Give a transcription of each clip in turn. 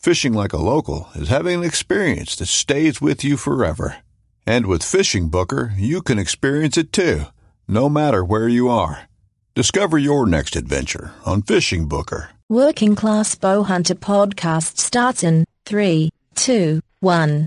Fishing like a local is having an experience that stays with you forever. And with FishingBooker, you can experience it too, no matter where you are. Discover your next adventure on FishingBooker. Working Class Bowhunter podcast starts in 3, 2, 1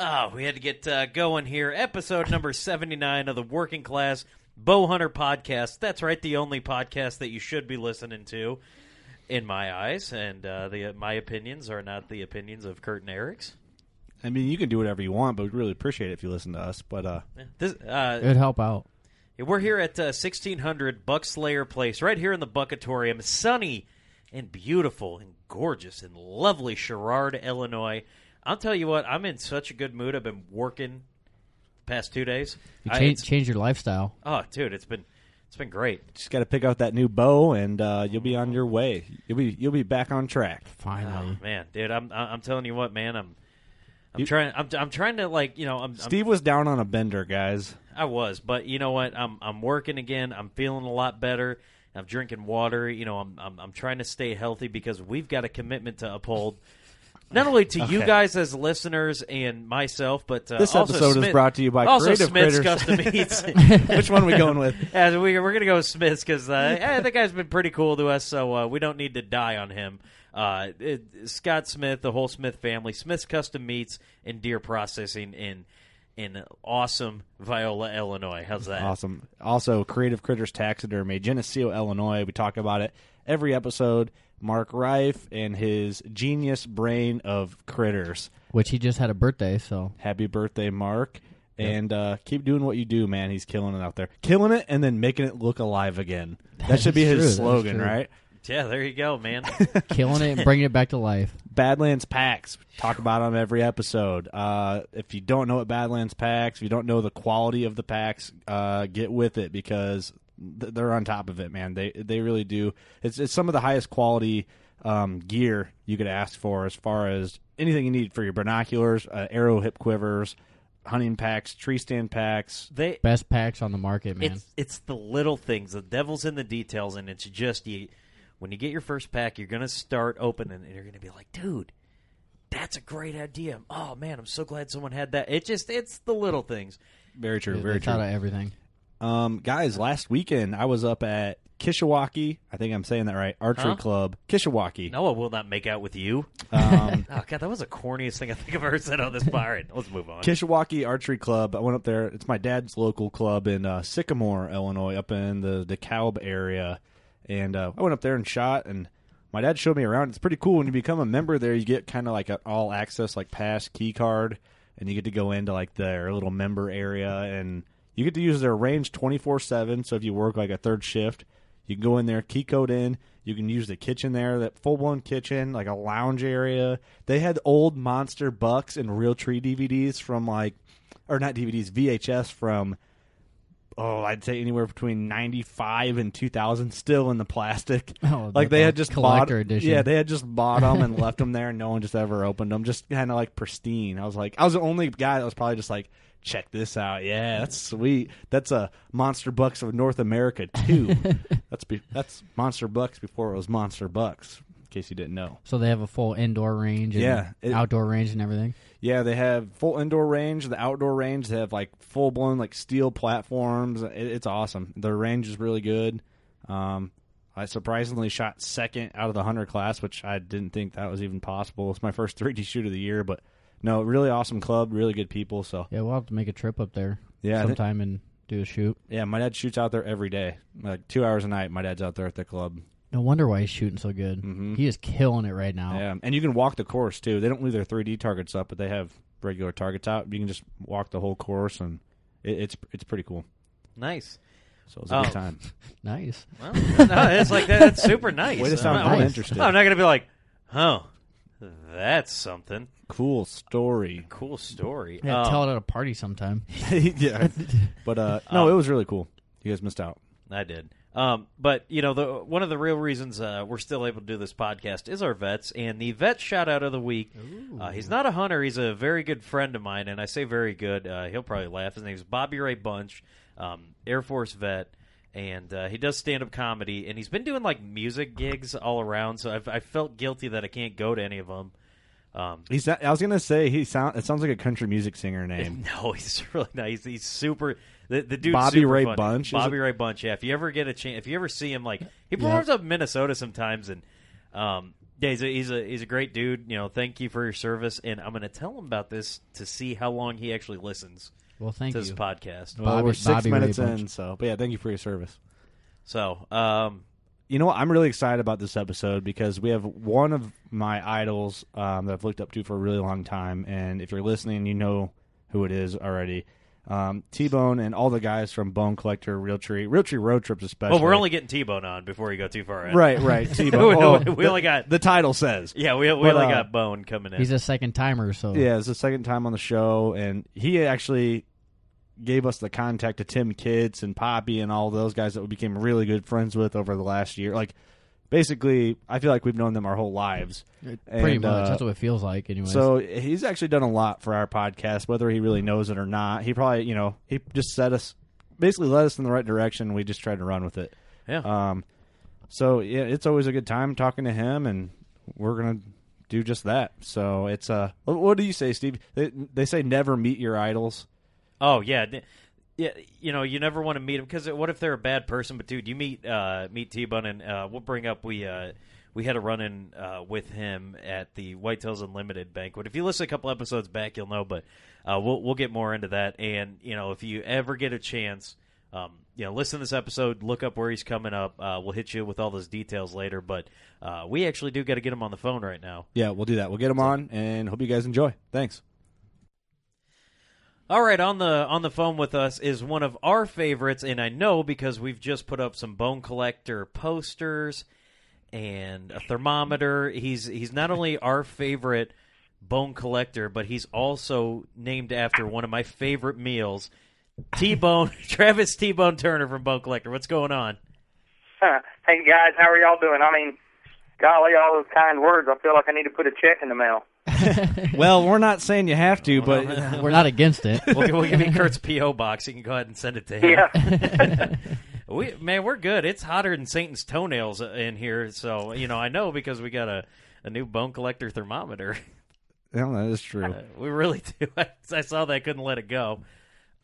Oh, we had to get uh, going here. Episode number 79 of the Working Class Bowhunter Podcast. That's right, the only podcast that you should be listening to, in my eyes. And uh, the my opinions are not the opinions of Kurt and Eric's. I mean, you can do whatever you want, but we'd really appreciate it if you listen to us. But uh, This, uh, It'd help out. We're here at uh, 1600 Buckslayer Place, right here in the Buckatorium. Sunny and beautiful and gorgeous and lovely Sherrard, Illinois. I'll tell you what, I'm in such a good mood. I've been working the past two days. You I- change, it's- change your lifestyle. Oh, dude, it's been it's been great. just got to pick out that new bow, and uh, you'll be on your way. You'll be you'll be back on track. Finally. Oh, man, dude, I'm I'm telling you what, man, I'm I'm You- trying I'm I'm trying to like you know I'm, I'm Steve was down on a bender, guys. I was, but you know what? I'm I'm working again. I'm feeling a lot better. I'm drinking water. You know, I'm I'm, I'm trying to stay healthy because we've got a commitment to uphold. Not only to you guys as listeners and myself, but uh, This episode is brought to you by also Creative Smith's Critters. Custom Eats. Which one are we going with? As we, we're going to go with Smith's because uh, eh, the guy's been pretty cool to us, so uh, we don't need to die on him. Uh, it, Scott Smith, the whole Smith family, Smith's Custom Meats and Deer Processing in in awesome Viola, Illinois. How's that? Awesome. Also, Creative Critters Taxidermy, Geneseo, Illinois. We talk about it every episode. Mark Reif and his genius brain of critters. Which he just had a birthday, so Happy birthday, Mark. And uh, keep doing what you do, man. He's killing it out there. Killing it and then making it look alive again. That should be is his true, that is slogan, right? Yeah, there you go, man. killing it and bringing it back to life. Badlands Packs. Talk about them every episode. Uh, if you don't know what Badlands Packs, if you don't know the quality of the packs, uh, get with it because th- they're on top of it, man. They they really do. It's it's some of the highest quality um, gear you could ask for as far as anything you need for your binoculars, uh, arrow hip quivers, hunting packs, tree stand packs. they Best packs on the market, man. it's it's the little things. The devil's in the details, and it's just you. When you get your first pack, you're gonna start opening, and you're gonna be like, dude. That's a great idea. Oh man, I'm so glad someone had that. It just it's the little things. Very true. They Very thought true. of everything. Um, guys, last weekend I was up at Kishwaukee. I think I'm saying that right. Archery Huh? Club, Kishwaukee. Noah will not make out with you. Um, Oh god, that was the corniest thing I think I've ever said on this bar. All right, let's move on. Kishwaukee Archery Club. I went up there. It's my dad's local club in uh, Sycamore, Illinois, up in the DeKalb area. And uh, I went up there and shot. And my dad showed me around. It's pretty cool. When you become a member there, you get kind of like an all access, like pass key card, and you get to go into like their little member area, and you get to use their range twenty four seven. So if you work like a third shift, you can go in there, key code in. You can use the kitchen there, that full blown kitchen, like a lounge area. They had old Monster Bucks and Realtree DVDs from like, or not DVDs, VHS from, oh, I'd say anywhere between 95 and 2000 still in the plastic. Oh, like the they had just collector bought, edition. Yeah, they had just bought them and left them there and no one just ever opened them. Just kind of like pristine. I was like, I was the only guy that was probably just like, check this out. Yeah, that's sweet. That's a Monster Bucks of North America too. that's be, that's Monster Bucks before it was Monster Bucks. In case you didn't know. So they have a full indoor range and Yeah, it- outdoor range and everything. Yeah, they have full indoor range. The outdoor range they have like full blown like steel platforms. It, it's awesome. The range is really good. Um, I surprisingly shot second out of the hunter class, which I didn't think that was even possible. It's my first 3D shoot of the year, but no, really awesome club, really good people. So Yeah, we'll have to make a trip up there Yeah, I thi- sometime and do a shoot. yeah, my dad shoots out there every day, like two hours a night. My dad's out there at the club. No wonder why he's shooting so good. Mhm. He is killing it right now. Yeah, and you can walk the course too. They don't leave their 3D targets up, but they have regular targets out. You can just walk the whole course, and it, it's it's pretty cool. Nice. So it was a Oh. good time. Nice. Well, no, it's like that, that's super nice. Way to sound I'm not- uninterested. I'm not going to be like, huh, that's something. Cool story. Cool story. Yeah, Um, tell it at a party sometime. yeah, but uh, no, Um, it was really cool. You guys missed out. I did. Um, but you know, the one of the real reasons uh, we're still able to do this podcast is our vets, and the vet shout out of the week. Uh, he's not a hunter; he's a very good friend of mine, and I say very good. Uh, he'll probably laugh. His name's Bobby Ray Bunch, um, Air Force vet, and uh, he does stand up comedy, and he's been doing like music gigs all around. So I've, I felt guilty that I can't go to any of them. Um, He's. not- I was gonna say he sound. It sounds like a country music singer name. no, he's really nice. He's super. The, the dude's Bobby Ray funny. Bunch, Bobby? Ray Bunch. Yeah, if you ever get a chance, if you ever see him, like he performs up in Minnesota sometimes, and um, yeah, he's a, he's a he's a great dude. You know, thank you for your service, and I'm going to tell him about this to see how long he actually listens Well, thank to you. this podcast. Well, Bobby- we're six Bobby Ray minutes Bunch. in, so but yeah, thank you for your service. So, um, You know what? I'm really excited about this episode because we have one of my idols um, that I've looked up to for a really long time, and if you're listening, you know who it is already. Um, T Bone and all the guys from Bone Collector, Realtree, Real Tree Road Trips, especially. well, we're only getting T-Bone on before you go too far. In. right, right. T we, Bone. Oh, we the- only got the title says. yeah, we, we But, only uh, got Bone coming in. He's a second timer, so Yeah, it's the second time on the show, and he actually gave us the contact to Tim Kitts and Poppy and all those guys that we became really good friends with over the last year. Like, basically, I feel like we've known them our whole lives. pretty And, much. uh, That's what it feels like, anyway. So he's actually done a lot for our podcast, whether he really knows it or not. He probably, you know, he just set us, basically led us in the right direction. We just tried to run with it. yeah. Um, so yeah, it's always a good time talking to him, and we're gonna do just that. So it's uh, what, what do you say, Steve? They, they say never meet your idols. Oh yeah, d- yeah. You know, you never want to meet them because what if they're a bad person? But dude, you meet uh, meet T Bone, and uh, we'll bring up we uh, we had a run in uh, with him at the Whitetails Unlimited banquet. If you listen a couple episodes back, you'll know. But uh, we'll we'll get more into that. And you know, if you ever get a chance. Um, you know, listen to this episode. Look up where he's coming up. Uh, we'll hit you with all those details later. But uh, we actually do got to get him on the phone right now. Yeah, we'll do that. We'll get him on, and hope you guys enjoy. Thanks. All right, on the on the phone with us is one of our favorites, and I know because we've just put up some bone collector posters and a thermometer. He's he's not only our favorite bone collector, but he's also named after one of my favorite meals. T Bone Travis T Bone Turner from Bone Collector. What's going on? hey guys, how are y'all doing? I mean, golly, all those kind words. I feel like I need to put a check in the mail. well, we're not saying you have to, but We're not against it. We'll, we'll give you Kurt's PO box. You can go ahead and send it to him. Yeah. we man, we're good. It's hotter than Satan's toenails in here, so you know I know because we got a, a new bone collector thermometer. yeah, that is true. Uh, we really do. I, I saw that, I couldn't let it go.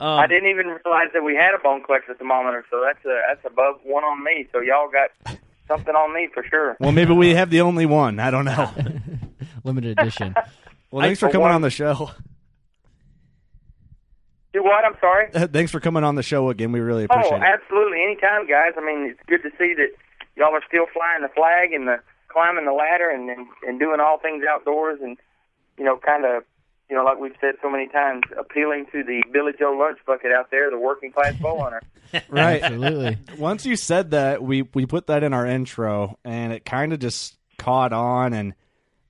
Um, I didn't even realize that we had a bone collector thermometer, so that's a, that's above one on me. So y'all got something on me for sure. Well, maybe we have the only one. I don't know. Limited edition. Well, thanks for I- coming on the show. Do what? I'm sorry. thanks for coming on the show again. We really appreciate Oh, it. absolutely. Anytime, guys. I mean, it's good to see that y'all are still flying the flag and the climbing the ladder and and, and doing all things outdoors and you know, kind of you know, like we've said so many times, appealing to the Billy Joe lunch bucket out there, the working class bow hunter. Right. Absolutely. Once you said that, we we put that in our intro, and it kind of just caught on, and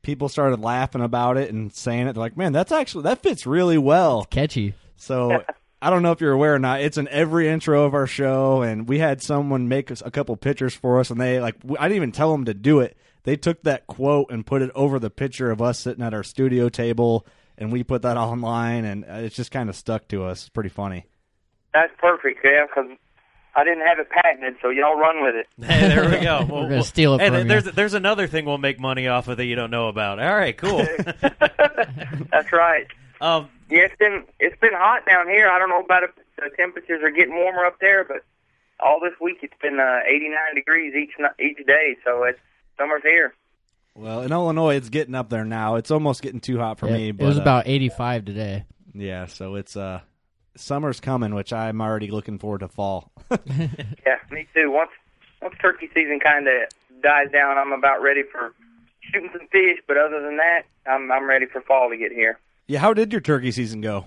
people started laughing about it and saying it. They're like, "Man, that's actually that fits really well." Catchy. So I don't know if you're aware or not. It's in every intro of our show, and we had someone make us a couple pictures for us, and they like I didn't even tell them to do it. They took that quote and put it over the picture of us sitting at our studio table, and we put that online, and uh, it's just kind of stuck to us. It's pretty funny. That's perfect, yeah, because I didn't have it patented, so y'all run with it. Hey, there we go. We'll- gonna steal it Hey, from you. there's there's another thing we'll make money off of that you don't know about. All right, cool. That's right. um, Yeah, it's been it's been hot down here. I don't know about if the temperatures are getting warmer up there, but all this week it's been uh, 89 degrees each ni- each day. So it's summer's here. Well, in Illinois, it's getting up there now. It's almost getting too hot for Yeah, me. it But, was uh, about 85 today. yeah. So it's uh, summer's coming, which I'm already looking forward to fall. Yeah, me too. Once once turkey season kind of dies down, I'm about ready for shooting some fish. But other than that, I'm I'm ready for fall to get here. yeah. How did your turkey season go?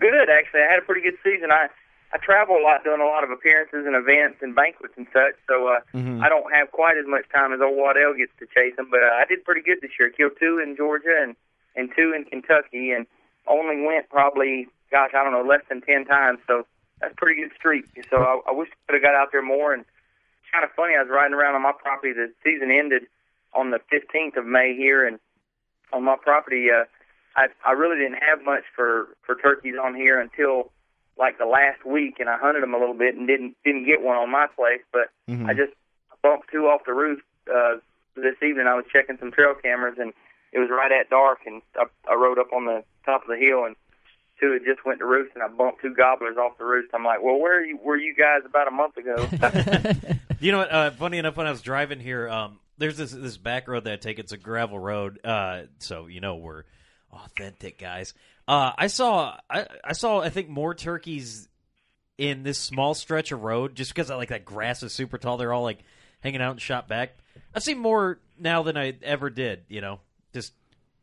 Good, actually. I had a pretty good season. I I travel a lot, doing a lot of appearances and events and banquets and such. So uh, Mhm. I don't have quite as much time as old Waddell gets to chase them. But uh, I did pretty good this year. Killed two in Georgia and and two in Kentucky, and only went probably, gosh, I don't know, less than ten times. So that's a pretty good streak. So I, I wish I could have got out there more. And it's kind of funny. I was riding around on my property. The season ended on the 15th of May here, and on my property, uh, I I really didn't have much for for turkeys on here until like the last week, and I hunted them a little bit and didn't didn't get one on my place, but Mhm. I just bumped two off the roof uh, this evening. I was checking some trail cameras, and it was right at dark, and I, I rode up on the top of the hill, and two had just went to roost, and I bumped two gobblers off the roost. I'm like, well, where are you, were you guys about a month ago? you know what? Uh, funny enough, when I was driving here, um, there's this this back road that I take. It's a gravel road, uh, so you know we're authentic guys. Uh, I saw I, I saw I think more turkeys in this small stretch of road just because I like that grass is super tall. They're all like hanging out and shot back. I've seen more now than I ever did. You know, just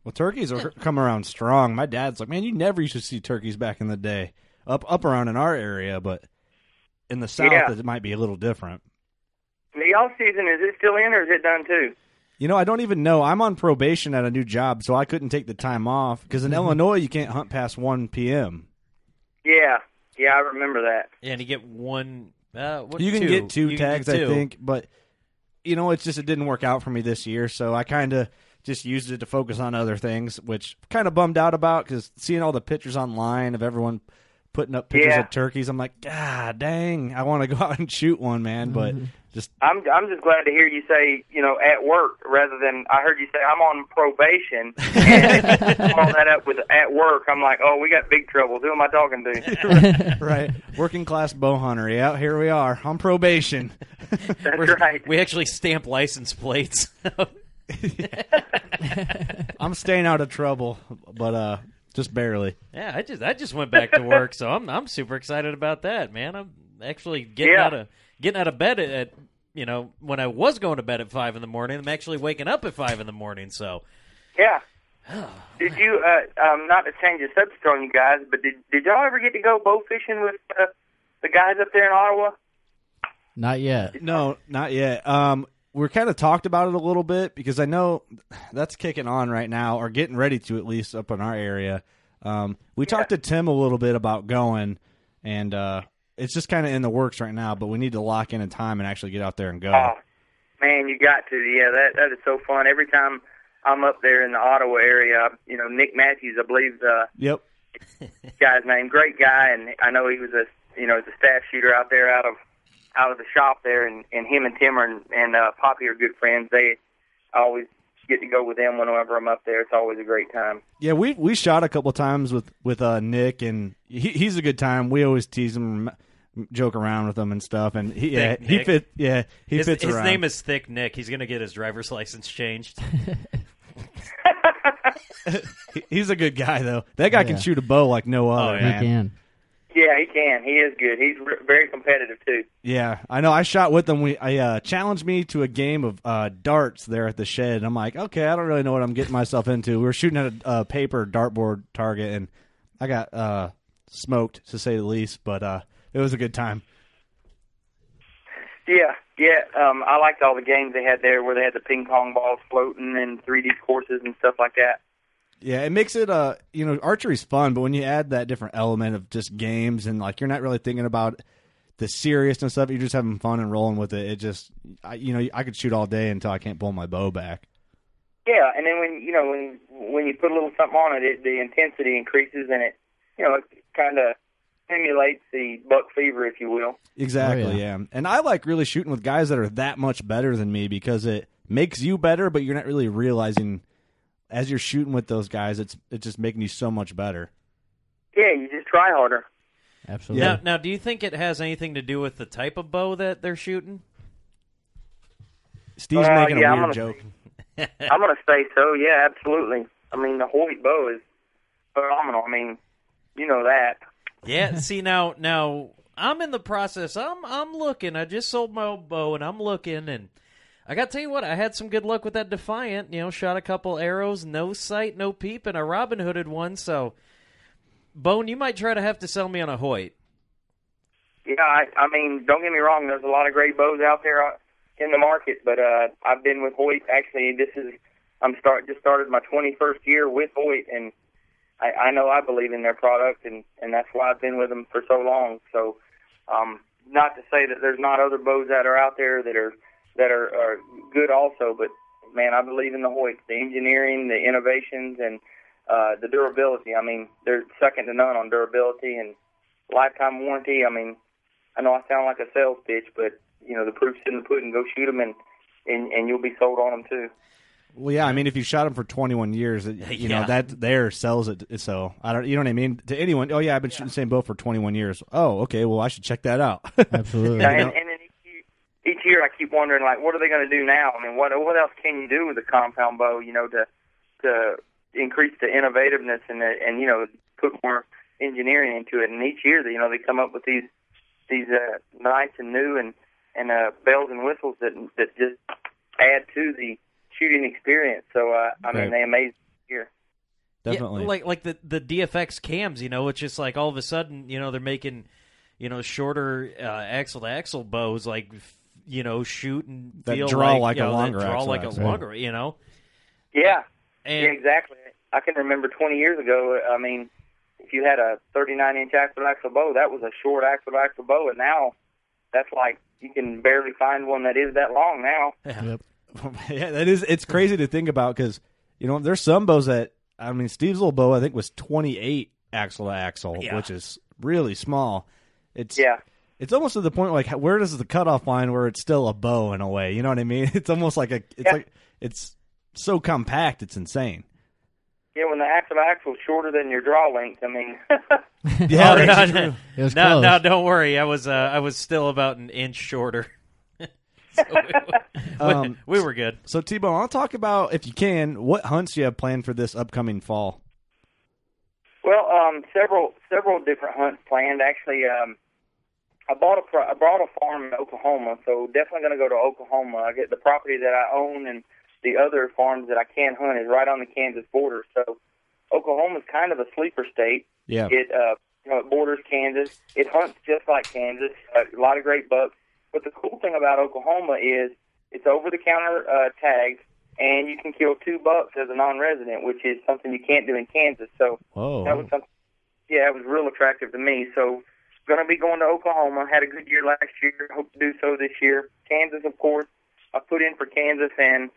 Well, turkeys are coming around strong. My dad's like, man, you never used to see turkeys back in the day, up up around in our area, but in the south Yeah. it might be a little different. the off season is it still in or is it done too? You know, I don't even know. I'm on probation at a new job, so I couldn't take the time off because in Illinois you can't hunt past 1 p.m. Yeah, yeah, I remember that. yeah, and you get one. Uh, what, You can two. get two You tags, get I think, but you know, it's just it didn't work out for me this year, so I kind of just used it to focus on other things, which kind of bummed out about because seeing all the pictures online of everyone putting up pictures Yeah. of turkeys, I'm like, God dang, I want to go out and shoot one, man, but mm-hmm. just I'm I'm just glad to hear you say you know at work rather than I heard you say I'm on probation and follow that up with at work. I'm like, oh, we got big trouble. Who am I talking to? right, working class bow hunter. Yeah, here we are on probation. That's We're- right. We actually stamp license plates. I'm staying out of trouble, but uh, just barely. Yeah, I just I just went back to work, so I'm I'm super excited about that, man. I'm actually getting Yeah. out of getting out of bed at, at you know when I was going to bed at five in the morning. I'm actually waking up at five in the morning. So Yeah. Did you uh um not to change the subject on you guys, but did did y'all ever get to go bow fishing with uh, the guys up there in Ottawa? Not yet. No, not yet. Um, we're kind of talked about it a little bit because I know that's kicking on right now, or getting ready to at least up in our area. Um, we talked to Tim a little bit about going, and uh, it's just kind of in the works right now. But we need to lock in a time and actually get out there and go. Oh, man, you got to. Yeah, that that is so fun. Every time I'm up there in the Ottawa area, you know, Nick Matthews, I believe the Yep. guy's name, great guy, and I know he was a you know a staff shooter out there out of out of the shop there, and and him and Tim are, and and uh, Poppy are good friends. They always get to go with them whenever I'm up there. It's always a great time. Yeah, we we shot a couple times with with uh, Nick, and he, he's a good time. We always tease him, m- joke around with him and stuff, and he yeah he Nick. fit yeah he his fits his around. name is Thick Nick. He's going to get his driver's license changed. He's a good guy though. That guy can shoot a bow like no other. Oh, He can. Yeah, he can. He is good. He's re- very competitive too. Yeah, I know. I shot with him. We I uh, challenged me to a game of uh, darts there at the shed. I'm like, okay, I don't really know what I'm getting myself into. We were shooting at a, a paper dartboard target, and I got uh, smoked to say the least. But uh, it was a good time. Yeah, yeah. Um, I liked all the games they had there, where they had the ping pong balls floating and 3D courses and stuff like that. Yeah, it makes it uh you know archery's fun, but when you add that different element of just games and like you're not really thinking about the seriousness of it, you're just having fun and rolling with it. It just I, you know I could shoot all day until I can't pull my bow back. Yeah, and then when you know when when you put a little something on it, it the intensity increases and it you know it kind of stimulates the buck fever, if you will. Exactly, Oh, yeah. And I like really shooting with guys that are that much better than me because it makes you better, but you're not really realizing as you're shooting with those guys, it's it's just making you so much better. Yeah, you just try harder. Absolutely. Now, now, do you think it has anything to do with the type of bow that they're shooting? Steve's Uh, making yeah, a I'm weird gonna- joke. I'm gonna say so. Yeah, absolutely. I mean, the Hoyt bow is phenomenal. I mean, you know that. Yeah. see now, now I'm in the process. I'm I'm looking. I just sold my old bow, and I'm looking, and I got to tell you what. I had some good luck with that Defiant. You know, shot a couple arrows, no sight, no peep, and a Robin Hooded one. So, Bone, you might try to have to sell me on a Hoyt. Yeah, I, I mean, don't get me wrong. There's a lot of great bows out there uh, in the market, but uh, I've been with Hoyt. Actually, this is I'm start just started my 21st year with Hoyt, and I, I know I believe in their product, and and that's why I've been with them for so long. So, um, not to say that there's not other bows that are out there that are that are, are good also, but man, I believe in the Hoyt, the engineering, the innovations, and uh, the durability. I mean, they're second to none on durability and lifetime warranty. I mean, I know I sound like a sales pitch, but you know the proof's in the pudding. Go shoot them, and and, and you'll be sold on them too. Well, yeah, I mean, if you shot him for 21 years, you Yeah. know that there sells it. So I don't, you know what I mean? To anyone, oh yeah, I've been shooting the same bow for 21 years. Oh, okay, well I should check that out. Absolutely. Yeah, and, and then each year, each year I keep wondering like, what are they going to do now? I mean, what what else can you do with a compound bow? You know, to to increase the innovativeness and the, and you know put more engineering into it. And each year, you know, they come up with these these uh, nice and new and and uh, bells and whistles that that just add to the shooting experience. So uh, I mean, Right. they amaze here. Definitely. Yeah, like like the the DFX cams, you know, it's just like all of a sudden, you know, they're making, you know, shorter uh, axle to axle bows, like f- you know, shoot and That feel draw like, like you a know, that longer draw axle like axle. a longer, you know. Yeah, And yeah, exactly. I can remember 20 years ago. I mean, if you had a 39 inch axle to axle bow, that was a short axle to axle bow, and now that's like you can barely find one that is that long now. Yep. yeah, that is. It's crazy to think about because you know there's some bows that I mean Steve's little bow I think was 28 axle to axle, Yeah. which is really small. It's Yeah, It's almost to the point like where does the cutoff line where it's still a bow in a way? You know what I mean? It's almost like a. It's Yeah. like it's so compact. It's insane. yeah. When the axle to axle is shorter than your draw length, I mean, Yeah, Oh, that's no, true. It was no, close. no, don't worry. I was uh, I was still about an inch shorter. So we, Um, we were good. So T-Bone, I'll talk about if you can what hunts you have planned for this upcoming fall. well, um, several several different hunts planned. Actually, um, I bought a I bought a farm in Oklahoma, so definitely going to go to Oklahoma. I get the property that I own and the other farms that I can hunt is right on the Kansas border. So Oklahoma's kind of a sleeper state. Yeah. It uh, you know, it borders Kansas. It hunts just like Kansas. Uh, a lot of great bucks. But the cool thing about Oklahoma is it's over the counter uh, tags, and you can kill two bucks as a non-resident, which is something you can't do in Kansas. So Whoa. that was something. Yeah, it was real attractive to me. So going to be going to Oklahoma. Had a good year last year. Hope to do so this year. Kansas, of course. I put in for Kansas, and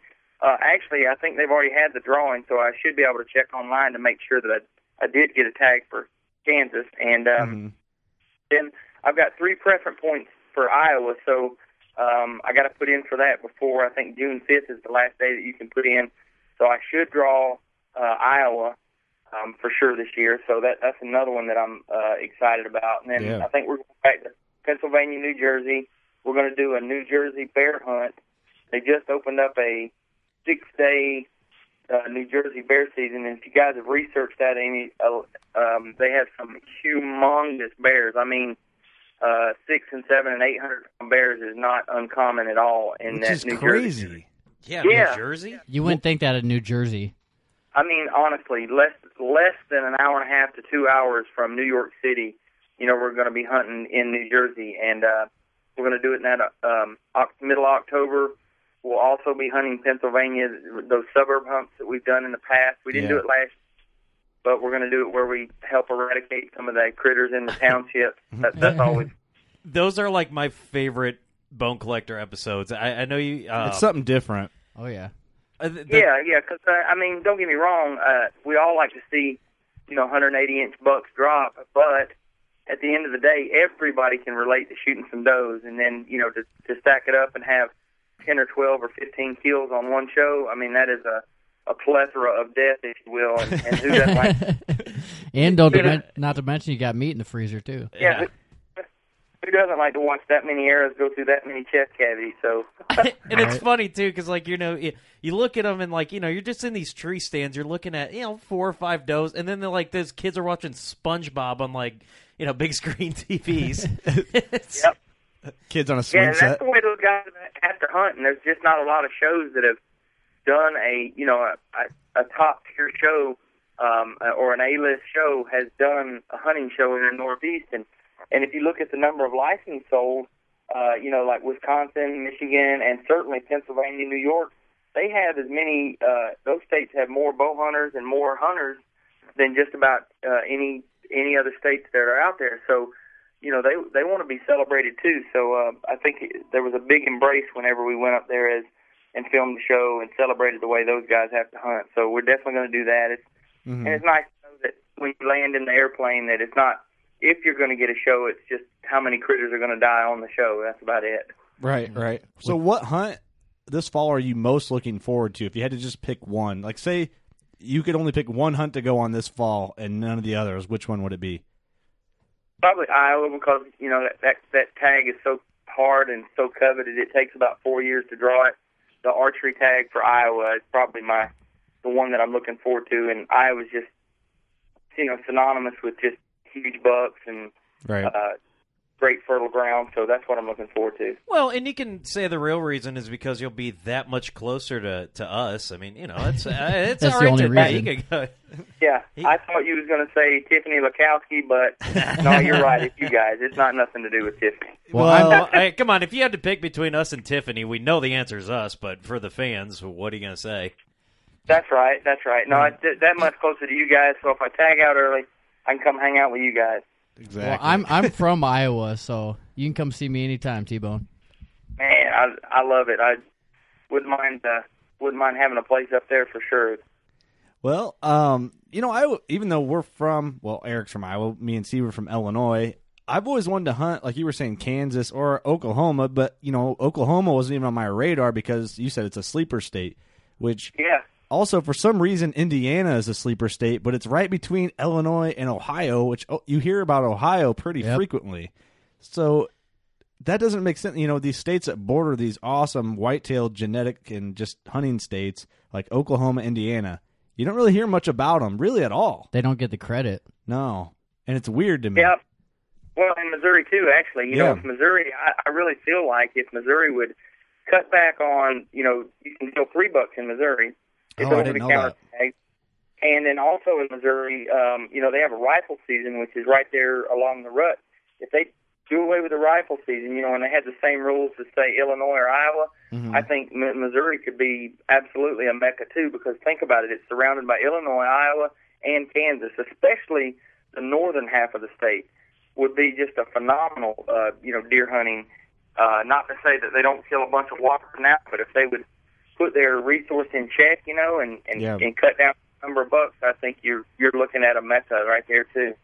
uh, actually, I think they've already had the drawing, so I should be able to check online to make sure that I, I did get a tag for Kansas. And um, Mhm. then I've got three preference points for Iowa, so um, I got to put in for that before I think June 5th is the last day that you can put in So I should draw uh, Iowa um, for sure this year. So that that's another one that I'm uh, excited about. And then Yeah. I think we're going back to Pennsylvania, New Jersey. We're going to do a New Jersey bear hunt. They just opened up a six day uh, New Jersey bear season, and if you guys have researched that, any, uh, um, they have some humongous bears. I mean, uh, six and seven and eight hundred pound bears is not uncommon at all in Which that is New crazy. Jersey. Yeah, Yeah. New Jersey. You wouldn't think that in New Jersey. I mean, honestly, less less than an hour and a half to two hours from New York City. You know, we're going to be hunting in New Jersey, and uh, we're going to do it in that um, Oc- middle of October. We'll also be hunting Pennsylvania, those suburb hunts that we've done in the past. We didn't Yeah. do it last, but we're going to do it where we help eradicate some of the critters in the township. that, that's always Those are like my favorite bone collector episodes. I, I know you. Uh, it's something different. Oh yeah. Uh, the- Yeah, yeah. Because uh, I mean, don't get me wrong. Uh, we all like to see, you know, 180 inch bucks drop, but at the end of the day, everybody can relate to shooting some does, and then you know to to stack it up and have 10 or 12 or 15 kills on one show. I mean, that is a a plethora of death, if you will, and, and who doesn't like? and don't Yeah. men- not to mention you got meat in the freezer too. Yeah. Who, who doesn't like to watch that many arrows go through that many chest cavities? So and it's funny too because like you know you, you look at them and like you know you're just in these tree stands you're looking at you know four or five does and then they're like those kids are watching SpongeBob on like you know big screen TVs. Yep. Kids on a swing Yeah, and set. that's the way those guys have to hunt. And there's just not a lot of shows that have done a you know a, a, a top tier show um, or an A list show has done a hunting show in the Northeast. And and if you look at the number of licenses sold, uh, you know like Wisconsin, Michigan, and certainly Pennsylvania, New York, they have as many. Uh, those states have more bow hunters and more hunters than just about uh, any any other states that are out there. So you know they they want to be celebrated too. So uh, I think it, there was a big embrace whenever we went up there as and filmed the show and celebrated the way those guys have to hunt. So we're definitely going to do that. It's Mhm. and it's nice to know that when you land in the airplane that it's not if you're going to get a show, it's just how many critters are going to die on the show. That's about it. Right, mm-hmm. right. So, what hunt this fall are you most looking forward to? If you had to just pick one, like say you could only pick one hunt to go on this fall and none of the others, which one would it be? Probably Iowa because you know that that, that tag is so hard and so coveted. It takes about four years to draw it. The archery tag for Iowa is probably my the one that I'm looking forward to, and Iowa's just you know synonymous with just huge bucks and Right. uh, great fertile ground. So that's what I'm looking forward to. Well, and you can say the real reason is because you'll be that much closer to, to us. I mean, you know, it's uh, it's That's all the right only to you reason. can go- Yeah, He- I thought you was going to say Tiffany Lakosky, but no, you're right. It's you guys. It's not nothing to do with Tiffany. Well, Well, I'm, come on, if you had to pick between us and Tiffany, we know the answer is us. But for the fans, what are you going to say? That's right. That's right. No, it's th- that much closer to you guys. So if I tag out early, I can come hang out with you guys. Exactly. well, I'm I'm from Iowa, so you can come see me anytime, T Bone. Man, I I love it. I wouldn't mind uh, wouldn't mind having a place up there for sure. Well, um, you know, I even though we're from well, Eric's from Iowa, me and Steve are from Illinois. I've always wanted to hunt, like you were saying, Kansas or Oklahoma, but you know, Oklahoma wasn't even on my radar because you said it's a sleeper state. Which Yeah. Also, for some reason, Indiana is a sleeper state, but it's right between Illinois and Ohio, which oh, you hear about Ohio pretty Yep. frequently. So that doesn't make sense. You know, these states that border these awesome white-tailed genetic and just hunting states like Oklahoma, Indiana, you don't really hear much about them, really at all. They don't get the credit. No, and it's weird to me. Yeah. Well, in Missouri too, actually. You know, Yeah. if Missouri, I, I really feel like if Missouri would cut back on, you know, you can kill three bucks in Missouri. It's Oh, I over didn't the know counter tag. And then also in Missouri, um, you know, they have a rifle season, which is right there along the rut. If they do away with the rifle season, you know, and they had the same rules as say Illinois or Iowa, Mhm. I think Missouri could be absolutely a mecca too. Because think about it, it's surrounded by Illinois, Iowa, and Kansas, especially the northern half of the state would be just a phenomenal, uh, you know, deer hunting. Uh, not to say that they don't kill a bunch of walkers now, but if they would put their resource in check, you know, and and, Yeah. and cut down the number of bucks, I think you're you're looking at a mecca right there too.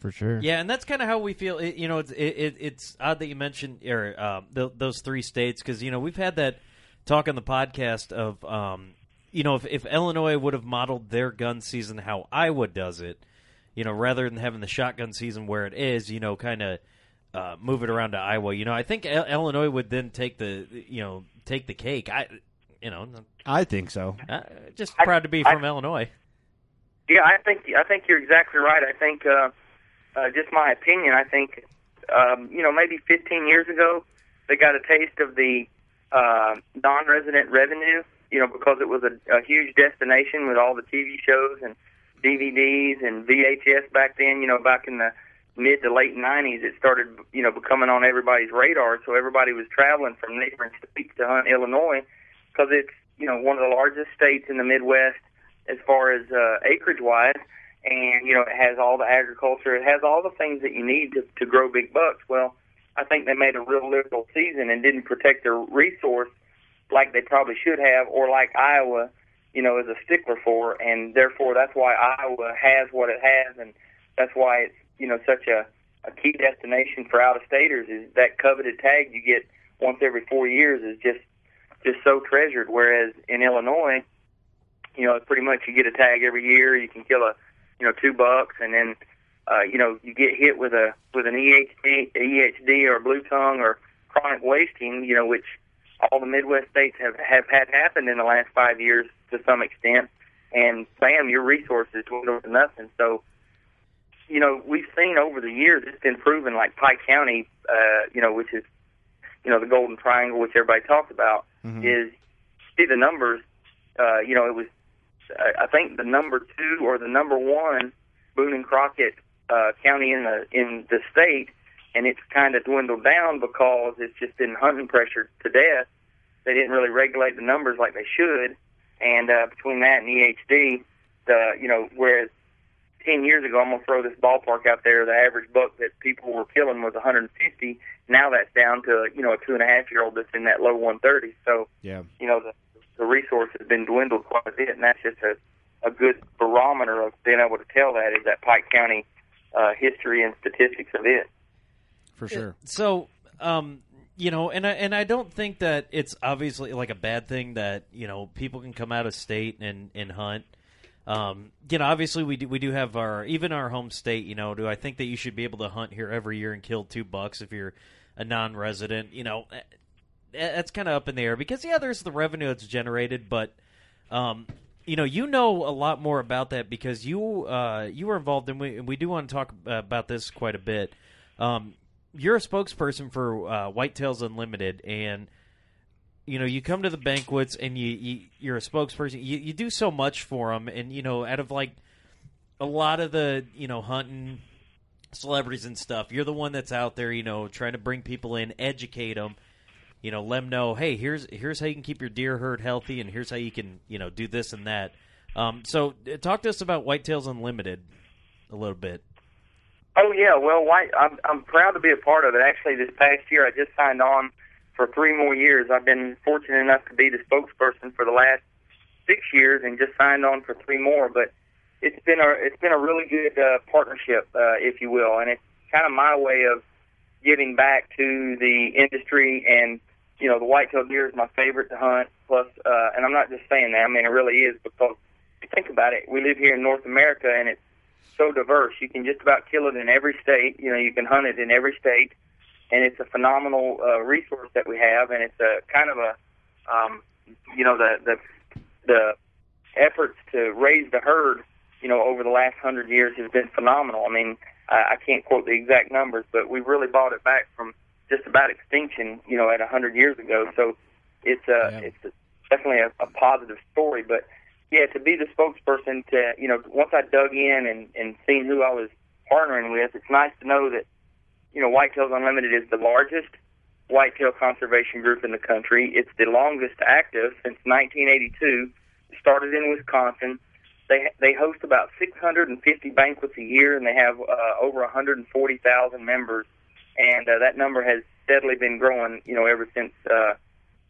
For sure. Yeah, and that's kind of how we feel. It, you know, it's it, it, it's odd that you mentioned or uh, th- those three states because you know we've had that talk on the podcast of um, you know, if, if Illinois would have modeled their gun season how Iowa does it, you know, rather than having the shotgun season where it is, you know, kind of uh, move it around to Iowa. You know, I think Il- Illinois would then take the, you know, take the cake. I, you know, I think so. uh, just proud to be from Illinois. Yeah, I think I think you're exactly right. I think uh, uh, just my opinion. I think um, you know maybe 15 years ago they got a taste of the uh, non-resident revenue. You know because it was a, a huge destination with all the TV shows and DVDs and VHS back then. You know back in the mid to late 90s, it started you know becoming on everybody's radar. So everybody was traveling from neighboring states to hunt Illinois because it's you know one of the largest states in the Midwest as far as uh, acreage wise, and you know it has all the agriculture, it has all the things that you need to, to grow big bucks. Well, I think they made a real liberal season and didn't protect their resource like they probably should have, or like Iowa, you know, is a stickler for, and therefore that's why Iowa has what it has, and that's why it's you know such a a key destination for out of staters is that coveted tag you get once every four years is just just so treasured. Whereas in Illinois, you know, pretty much you get a tag every year. You can kill a, you know, two bucks, and then, uh, you know, you get hit with a with an EHD, EHD or blue tongue or chronic wasting. You know, which all the Midwest states have have had happen in the last five years to some extent. And bam, your resources dwindle to nothing. So, you know, we've seen over the years it's been proven. Like Pike County, uh, you know, which is, you know, the golden triangle, which everybody talked about, mm-hmm. is see the numbers. Uh, you know, it was I think the number two or the number one Boone and Crockett uh, county in the in the state, and it's kind of dwindled down because it's just been hunting pressured to death. They didn't really regulate the numbers like they should, and uh, between that and EHD, the you know whereas. 10 years ago, I'm going to throw this ballpark out there. The average buck that people were killing was 150. Now that's down to, you know, a two and a half year old that's in that low 130. So, yeah. you know, the, the resource has been dwindled quite a bit. And that's just a, a good barometer of being able to tell that is that Pike County uh, history and statistics of it. For sure. So, um, you know, and I and I don't think that it's obviously like a bad thing that you know people can come out of state and and hunt. Um, you know, obviously we do we do have our even our home state. You know, do I think that you should be able to hunt here every year and kill two bucks if you're a non-resident? You know, eh, eh, that's kind of up in the air because yeah, there's the revenue that's generated, but um, you know, you know a lot more about that because you uh, you were involved, and we and we do want to talk uh, about this quite a bit. Um, you're a spokesperson for uh, Whitetails Unlimited, and you know you come to the banquets and you, you you're a spokesperson. You, you do so much for them, and you know out of like a lot of the you know hunting celebrities and stuff, you're the one that's out there, you know, trying to bring people in, educate them. You know, let them know, hey, here's here's how you can keep your deer herd healthy, and here's how you can you know do this and that. Um, so, uh, talk to us about Whitetails Unlimited a little bit. Oh yeah, well, I'm I'm proud to be a part of it. Actually, this past year, I just signed on for three more years. I've been fortunate enough to be the spokesperson for the last six years, and just signed on for three more. But it's been a it's been a really good uh, partnership, uh, if you will, and it's kind of my way of giving back to the industry. And you know, the whitetail deer is my favorite to hunt. Plus, uh, and I'm not just saying that. I mean, it really is because think about it, we live here in North America, and it's so diverse. You can just about kill it in every state. You know, you can hunt it in every state, and it's a phenomenal uh, resource that we have. And it's a kind of a, um, you know, the the the efforts to raise the herd, you know, over the last hundred years has been phenomenal. I mean, I, I can't quote the exact numbers, but we've really bought it back from just about extinction, you know, at a hundred years ago. So it's a Yeah. it's a, definitely a, a positive story. But yeah, to be the spokesperson to you know, once I dug in and and seen who I was partnering with, it's nice to know that you know Whitetails Unlimited is the largest whitetail conservation group in the country. It's the longest active since 1982. It started in Wisconsin. They they host about 650 banquets a year, and they have uh, over 140,000 members. And uh, that number has steadily been growing, you know, ever since uh,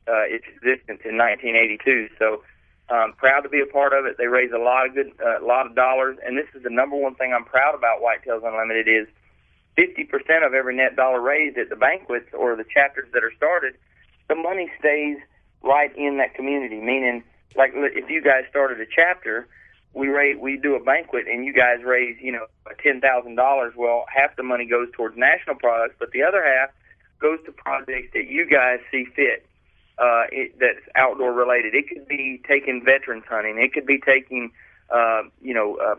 uh, its existence in 1982. So um, proud to be a part of it. They raise a lot of good, a uh, lot of dollars, and this is the number one thing I'm proud about Whitetails Unlimited is 50% of every net dollar raised at the banquets or the chapters that are started, the money stays right in that community. Meaning, like if you guys started a chapter, we raise, we do a banquet, and you guys raise, you know, ten thousand dollars. Well, half the money goes towards national products, but the other half goes to projects that you guys see fit. Uh, it, that's outdoor related. It could be taking veterans hunting. It could be taking, uh, you know, uh,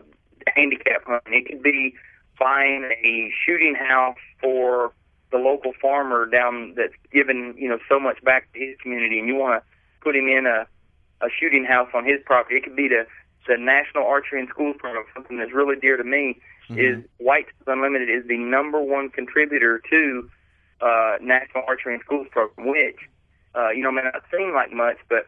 handicap hunting. It could be buying a shooting house for the local farmer down that's given you know so much back to his community, and you want to put him in a a shooting house on his property. It could be the the National Archery and Schools Program. Something that's really dear to me mm-hmm. is Whitetails Unlimited is the number one contributor to uh, National Archery and Schools Program, which uh, you know may not seem like much, but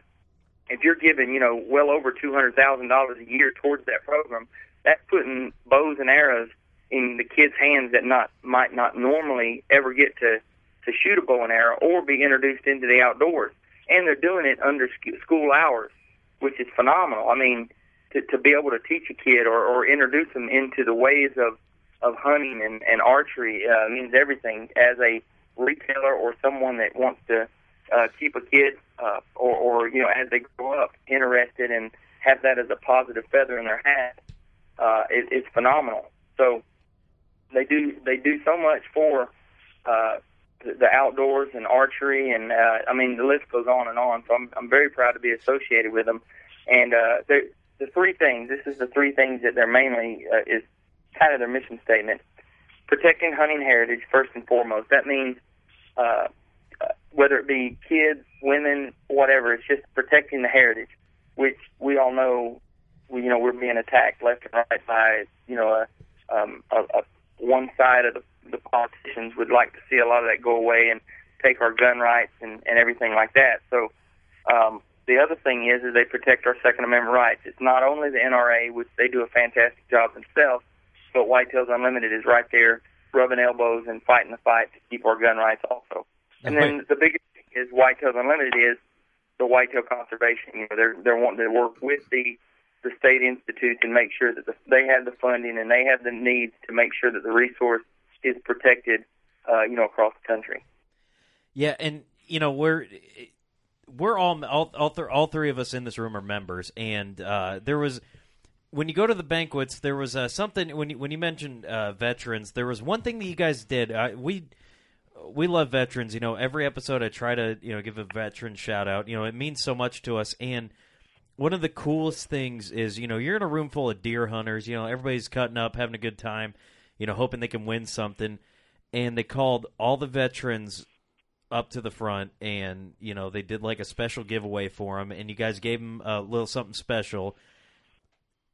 if you're giving you know well over two hundred thousand dollars a year towards that program, that's putting bows and arrows in the kids' hands that not might not normally ever get to to shoot a bow and arrow or be introduced into the outdoors. And they're doing it under school hours, which is phenomenal. I mean, to to be able to teach a kid or, or introduce them into the ways of of hunting and, and archery uh, means everything. As a retailer or someone that wants to uh, keep a kid uh, or, or you know as they grow up interested and have that as a positive feather in their hat, uh, it, it's phenomenal. So they do they do so much for uh, the, outdoors and archery, and uh, I mean the list goes on and on. So I'm I'm very proud to be associated with them. And uh, the three things. This is the three things that they're mainly uh, is kind of their mission statement. Protecting hunting heritage first and foremost. That means uh, uh, whether it be kids, women, whatever. It's just protecting the heritage, which we all know. We, you know, we're being attacked left and right by you know a, um, a, a one side of the, the politicians would like to see a lot of that go away and take our gun rights and, and everything like that. So um, the other thing is, is they protect our Second Amendment rights. It's not only the NRA, which they do a fantastic job themselves, but Whitetails Unlimited is right there rubbing elbows and fighting the fight to keep our gun rights also. And then the biggest thing is Whitetails Unlimited is the whitetail conservation. You know, they're they're wanting to work with the the state institutes and make sure that the, they have the funding and they have the needs to make sure that the resource is protected, uh, you know, across the country. Yeah, and you know we're we're all all all, th- all three of us in this room are members, and uh, there was when you go to the banquets, there was uh, something when you when you mentioned uh, veterans, there was one thing that you guys did. Uh, we we love veterans. You know, every episode I try to you know give a veteran shout out. You know, it means so much to us, and one of the coolest things is you know you're in a room full of deer hunters. You know everybody's cutting up, having a good time. You know, hoping they can win something. And they called all the veterans up to the front, and you know they did like a special giveaway for them, and you guys gave them a little something special.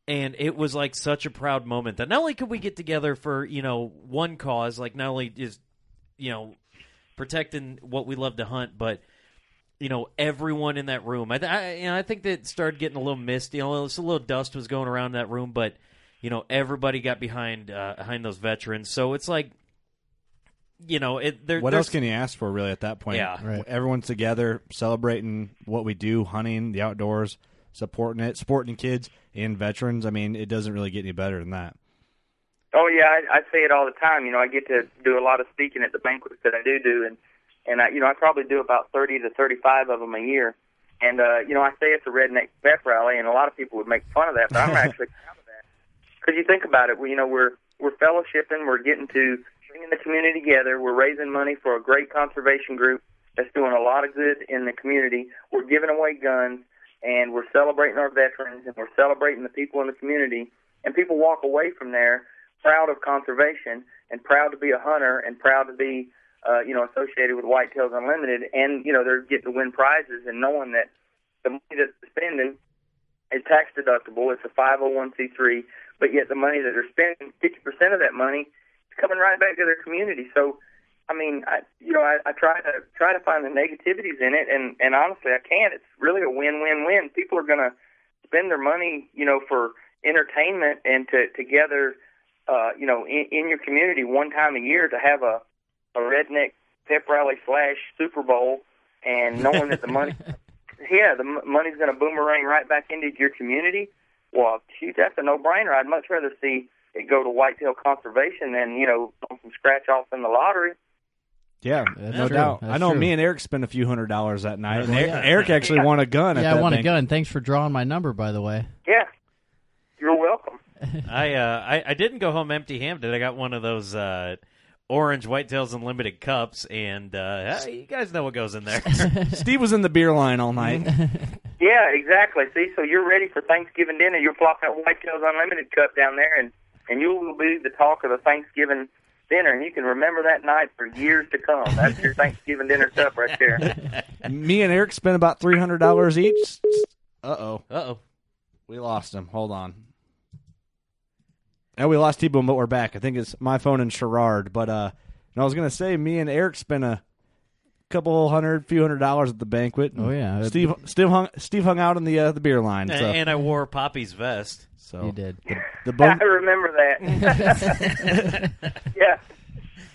And it was like such a proud moment that not only could we get together for you know one cause, like not only is you know protecting what we love to hunt, but you know everyone in that room. I, I, you know, I think that started getting a little misty. You know, a little dust was going around that room, but you know everybody got behind uh, behind those veterans. So it's like, you know, it. There, what else can you ask for really at that point? Yeah, right. everyone's together celebrating what we do, hunting, the outdoors, supporting it, supporting kids and veterans. I mean, it doesn't really get any better than that. Oh yeah, I, I say it all the time. You know, I get to do a lot of speaking at the banquets that I do do, and and I, you know, I probably do about 30 to 35 of them a year. And uh, you know, I say it's a redneck pep rally, and a lot of people would make fun of that, but I'm actually proud of that because you think about it. We, you know, we're we're fellowshipping, we're getting to bringing the community together, we're raising money for a great conservation group that's doing a lot of good in the community. We're giving away guns, and we're celebrating our veterans, and we're celebrating the people in the community. And people walk away from there proud of conservation and proud to be a hunter and proud to be uh, you know, associated with Whitetails Unlimited, and you know they're getting to win prizes and knowing that the money that they're spending is tax deductible. It's a 501c3, but yet the money that they're spending, 50% of that money is coming right back to their community. So, I mean, I, you know, I, I try to try to find the negativities in it, and and honestly, I can't. It's really a win-win-win. People are going to spend their money, you know, for entertainment and to together, uh, you know, in, in your community one time a year to have a a redneck pep rally slash Super Bowl, and knowing that the money, yeah, the money's going to boomerang right back into your community. Well, shoot, that's a no-brainer. I'd much rather see it go to whitetail conservation than you know some scratch off in the lottery. Yeah, no true. doubt. That's I know true. me and Eric spent a few hundred dollars that night. And Well, Eric, yeah. Eric actually won a gun. at Yeah, I that want a gun. Thanks for drawing my number, by the way. Yeah, you're welcome. I, uh, I I didn't go home empty-handed. I got one of those uh, orange Whitetails Unlimited cups, and uh, hey, you guys know what goes in there. Steve was in the beer line all night. Yeah, exactly. See, so you're ready for Thanksgiving dinner. You'll plop that Whitetails Unlimited cup down there, and and you will be the talk of the Thanksgiving dinner, and you can remember that night for years to come. That's your Thanksgiving dinner cup right there. me and Eric spent about three hundred dollars each. Uh oh, Uh oh. we lost him. Hold on. Now we lost T-Bone, but we're back. I think it's my phone and Sherrard. But uh, and I was gonna say, me and Eric spent a couple hundred, few hundred dollars at the banquet. Oh, yeah. Steve, Steve hung, Steve hung out in the uh, the beer line. So, And I wore Poppy's vest. so You did. the, the bone, I remember that. yeah.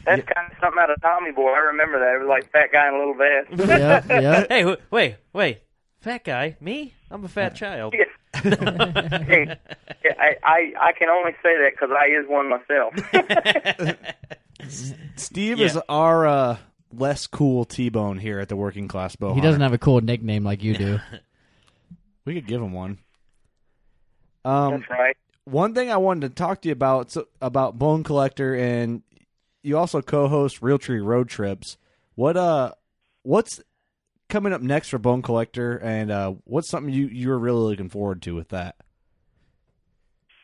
That's kind of something out of Tommy Boy. I remember that. It was like fat guy in a little vest. yeah, yeah. Hey, wait, wait. Fat guy? Me? I'm a fat child. Yeah. Hey, yeah, I, I I can only say that because I is one myself. Steve Yeah. is our uh, less cool T-Bone here at the Working Class Bow. He doesn't have a cool nickname like you do. We could give him one. Um, That's right. one thing I wanted to talk to you about so, about Bone Collector, and you also co-host Realtree Road Trips. What uh, what's coming up next for Bone Collector, and uh, what's something you you're really looking forward to with that?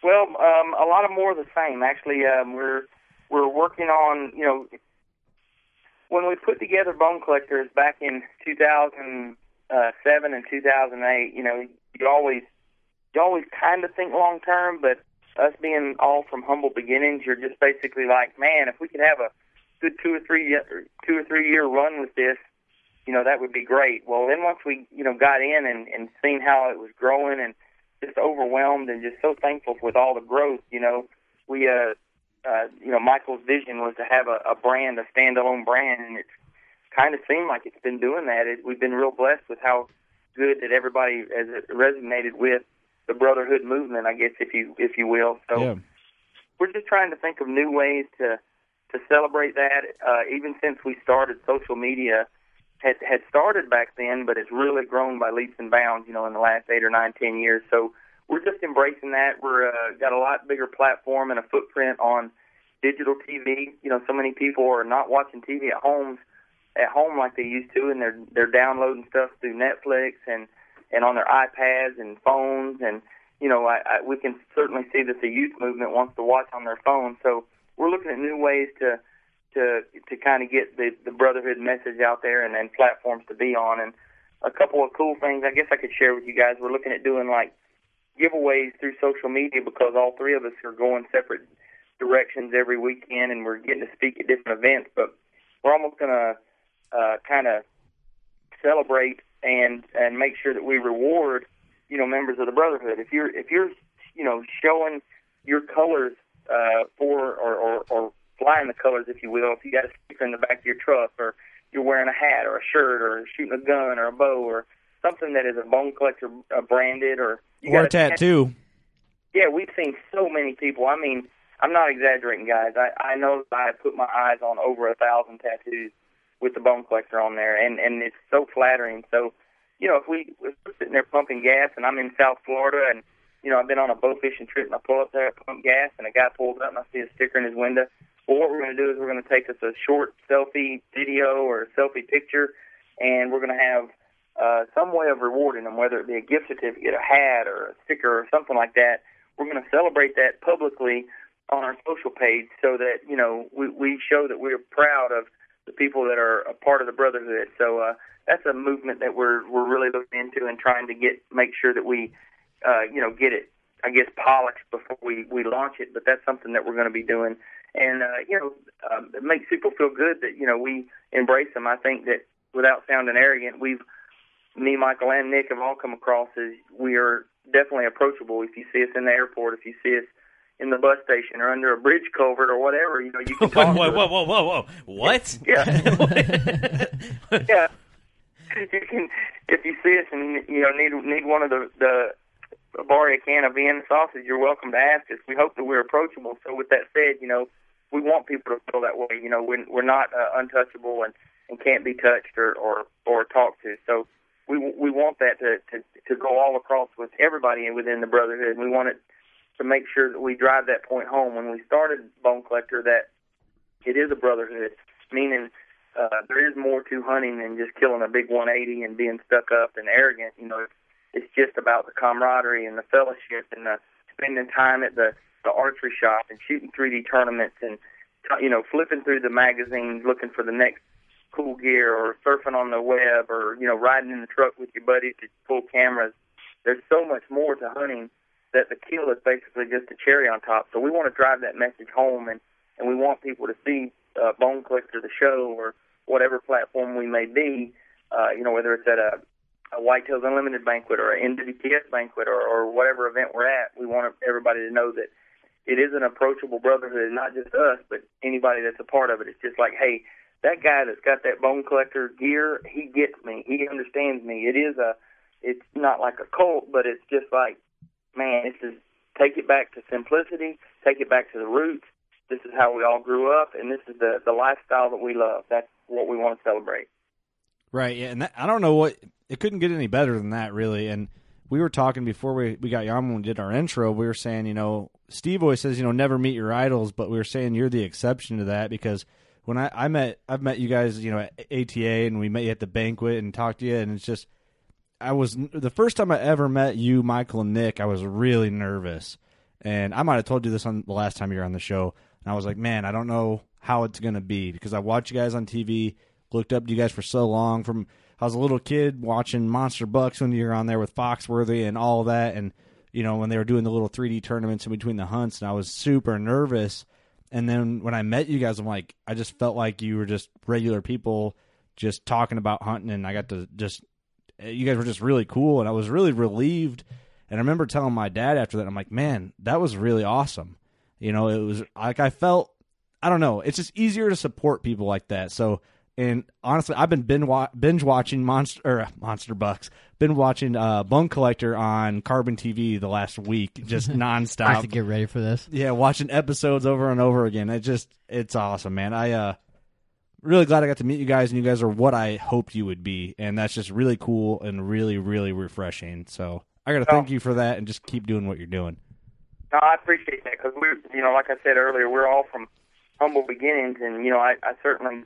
Well, um, a lot of more of the same. Actually, um, we're we're working on you know when we put together Bone Collectors back in 2007 and 2008. You know, you always you always kind of think long term, but us being all from humble beginnings, you're just basically like, man, if we could have a good two or three two or three year run with this, you know, that would be great. Well, then once we you know got in and and seen how it was growing and just overwhelmed and just so thankful with all the growth. You know, we uh, uh, you know, Michael's vision was to have a, a brand, a standalone brand, and it's kind of seemed like it's been doing that. It, we've been real blessed with how good that everybody has resonated with the brotherhood movement, I guess, if you if you will. So yeah, we're just trying to think of new ways to to celebrate that. Uh, even since we started social media, had had started back then, but it's really grown by leaps and bounds. You know, in the last eight or nine, ten years. So we're just embracing that. We're uh, got a lot bigger platform and a footprint on digital TV. You know, so many people are not watching TV at homes at home like they used to, and they're they're downloading stuff through Netflix and and on their iPads and phones, and you know, I, I, we can certainly see that the youth movement wants to watch on their phone. So we're looking at new ways to to to kind of get the the brotherhood message out there and, and platforms to be on. And a couple of cool things I guess I could share with you guys. We're looking at doing like giveaways through social media because all three of us are going separate directions every weekend, and we're getting to speak at different events. But we're almost gonna uh, kind of celebrate and and make sure that we reward you know members of the brotherhood. If you're if you're you know showing your colors uh, for or, or or flying the colors, if you will, if you got a sticker in the back of your truck, or you're wearing a hat or a shirt, or shooting a gun or a bow, or something that is a bone collector uh, branded, or you or a got tattoo. yeah, we've seen so many people. I mean, I'm not exaggerating, guys. I I know I put my eyes on over a thousand tattoos with the bone collector on there, and and it's so flattering. So, you know, if we if we're sitting there pumping gas, and I'm in South Florida, and you know, I've been on a bow fishing trip, and I pull up there, I pump gas, and a guy pulls up, and I see a sticker in his window. Well, what we're going to do is we're going to take us a short selfie video or a selfie picture, and we're going to have uh, some way of rewarding them, whether it be a gift certificate, a hat, or a sticker, or something like that. We're going to celebrate that publicly on our social page, so that you know we, we show that we're proud of the people that are a part of the brotherhood. So uh, that's a movement that we're we're really looking into and trying to get make sure that we uh, you know get it I guess polished before we we launch it. But that's something that we're going to be doing, and uh, you know um, it makes people feel good that you know we embrace them. I think that without sounding arrogant, we've me, Michael, and Nick have all come across as we are definitely approachable. If you see us in the airport, if you see us in the bus station or under a bridge culvert or whatever, you know you can talk whoa, to whoa, whoa, whoa, whoa! What? Yeah. yeah. You can, if you see us and you know need need one of the the borrow a can of Vienna sausage, you're welcome to ask us. We hope that we're approachable. So with that said, you know we want people to feel that way. You know, we're, we're not uh, untouchable and and can't be touched or or or talked to. So we we want that to to to go all across with everybody within the brotherhood. We want it to make sure that we drive that point home when we started Bone Collector that it is a brotherhood, meaning uh, there is more to hunting than just killing a big 180 and being stuck up and arrogant. You know, it's just about the camaraderie and the fellowship and the spending time at the the archery shop and shooting 3D tournaments and you know flipping through the magazines looking for the next cool gear or surfing on the web or you know riding in the truck with your buddies to pull cameras. There's so much more to hunting that the kill is basically just a cherry on top. So we want to drive that message home and and we want people to see uh, Bone Collector the show or whatever platform we may be. Uh, you know whether it's at a a Whitetails Unlimited banquet or an NWTF banquet or, or whatever event we're at, we want everybody to know that it is an approachable brotherhood, not just us, but anybody that's a part of it. It's just like, hey, that guy that's got that bone collector gear, he gets me. He understands me. It is a, it's not like a cult, but it's just like, man, this is take it back to simplicity, take it back to the roots. This is how we all grew up, and this is the the lifestyle that we love. That's what we want to celebrate. Right. Yeah, and that, I don't know what it couldn't get any better than that, really. And we were talking before we we got on when we did our intro. We were saying, you know, Steve always says, you know, never meet your idols, but we were saying you're the exception to that because when I, I met I've met you guys, you know, at ATA and we met you at the banquet and talked to you, and it's just I was the first time I ever met you, Michael and Nick. I was really nervous, and I might have told you this on the last time you were on the show. And I was like, man, I don't know how it's gonna be because I watched you guys on TV, looked up to you guys for so long. From I was a little kid watching Monster Bucks when you were on there with Foxworthy and all that, and you know when they were doing the little 3D tournaments in between the hunts, and I was super nervous. And then when I met you guys, I'm like, I just felt like you were just regular people, just talking about hunting, and I got to just, eh, you guys were just really cool, and I was really relieved. And I remember telling my dad after that, I'm like, man, that was really awesome. You know, it was like I felt, I don't know, it's just easier to support people like that. So and honestly, I've been binge watching Monster or Monster Bucks. Been watching uh, Bone Collector on Carbon TV the last week, just nonstop. I have to get ready for this. Yeah, watching episodes over and over again. It just it's awesome, man. I uh really glad I got to meet you guys, and you guys are what I hoped you would be, and that's just really cool and really really refreshing. So I got to thank you for that, and just keep doing what you're doing. No, I appreciate that because we're you know like I said earlier, we're all from humble beginnings, and you know I, I certainly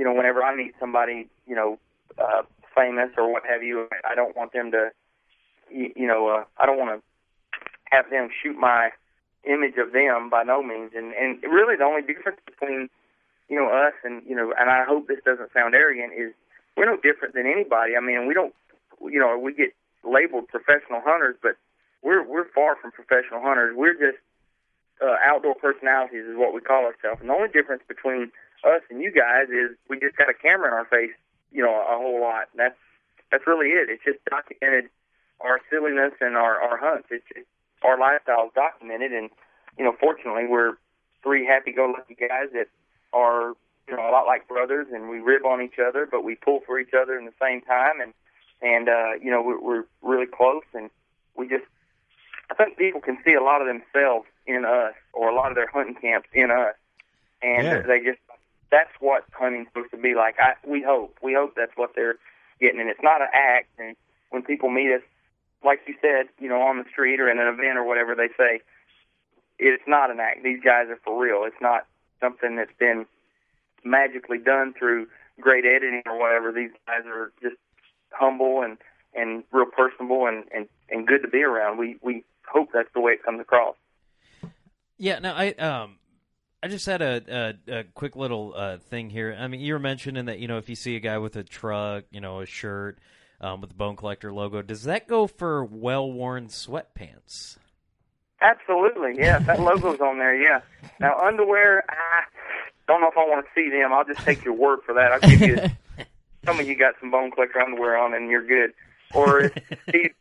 you know, whenever I meet somebody, you know, uh, famous or what have you, I don't want them to, you, know, uh, I don't want to have them shoot my image of them by no means. And and really, the only difference between, you know, us and you know, and I hope this doesn't sound arrogant, is we're no different than anybody. I mean, we don't, you know, we get labeled professional hunters, but we're we're far from professional hunters. We're just uh, outdoor personalities, is what we call ourselves. And the only difference between us and you guys is we just got a camera in our face, you know, a whole lot. That's that's really it. It's just documented our silliness and our our hunts. It's just, our lifestyle is documented, and you know, fortunately, we're three happy-go-lucky guys that are you know a lot like brothers, and we rib on each other, but we pull for each other in the same time, and and uh, you know, we're, we're really close, and we just I think people can see a lot of themselves in us, or a lot of their hunting camps in us, and Yeah. they just that's what hunting's supposed to be like. I we hope we hope that's what they're getting, and it's not an act. And when people meet us, like you said, you know, on the street or in an event or whatever, they say it's not an act. These guys are for real. It's not something that's been magically done through great editing or whatever. These guys are just humble and and real personable and and and good to be around. We we hope that's the way it comes across. Yeah, no, I um, I just had a a, a quick little uh, thing here. I mean, you were mentioning that you know if you see a guy with a truck, you know, a shirt um, with the Bone Collector logo, does that go for well worn sweatpants? Absolutely, yeah. That logo's on there, yeah. Now underwear, I don't know if I want to see them. I'll just take your word for that. I'll give you. some of you got some bone collector underwear on, and you're good. Or if Steve,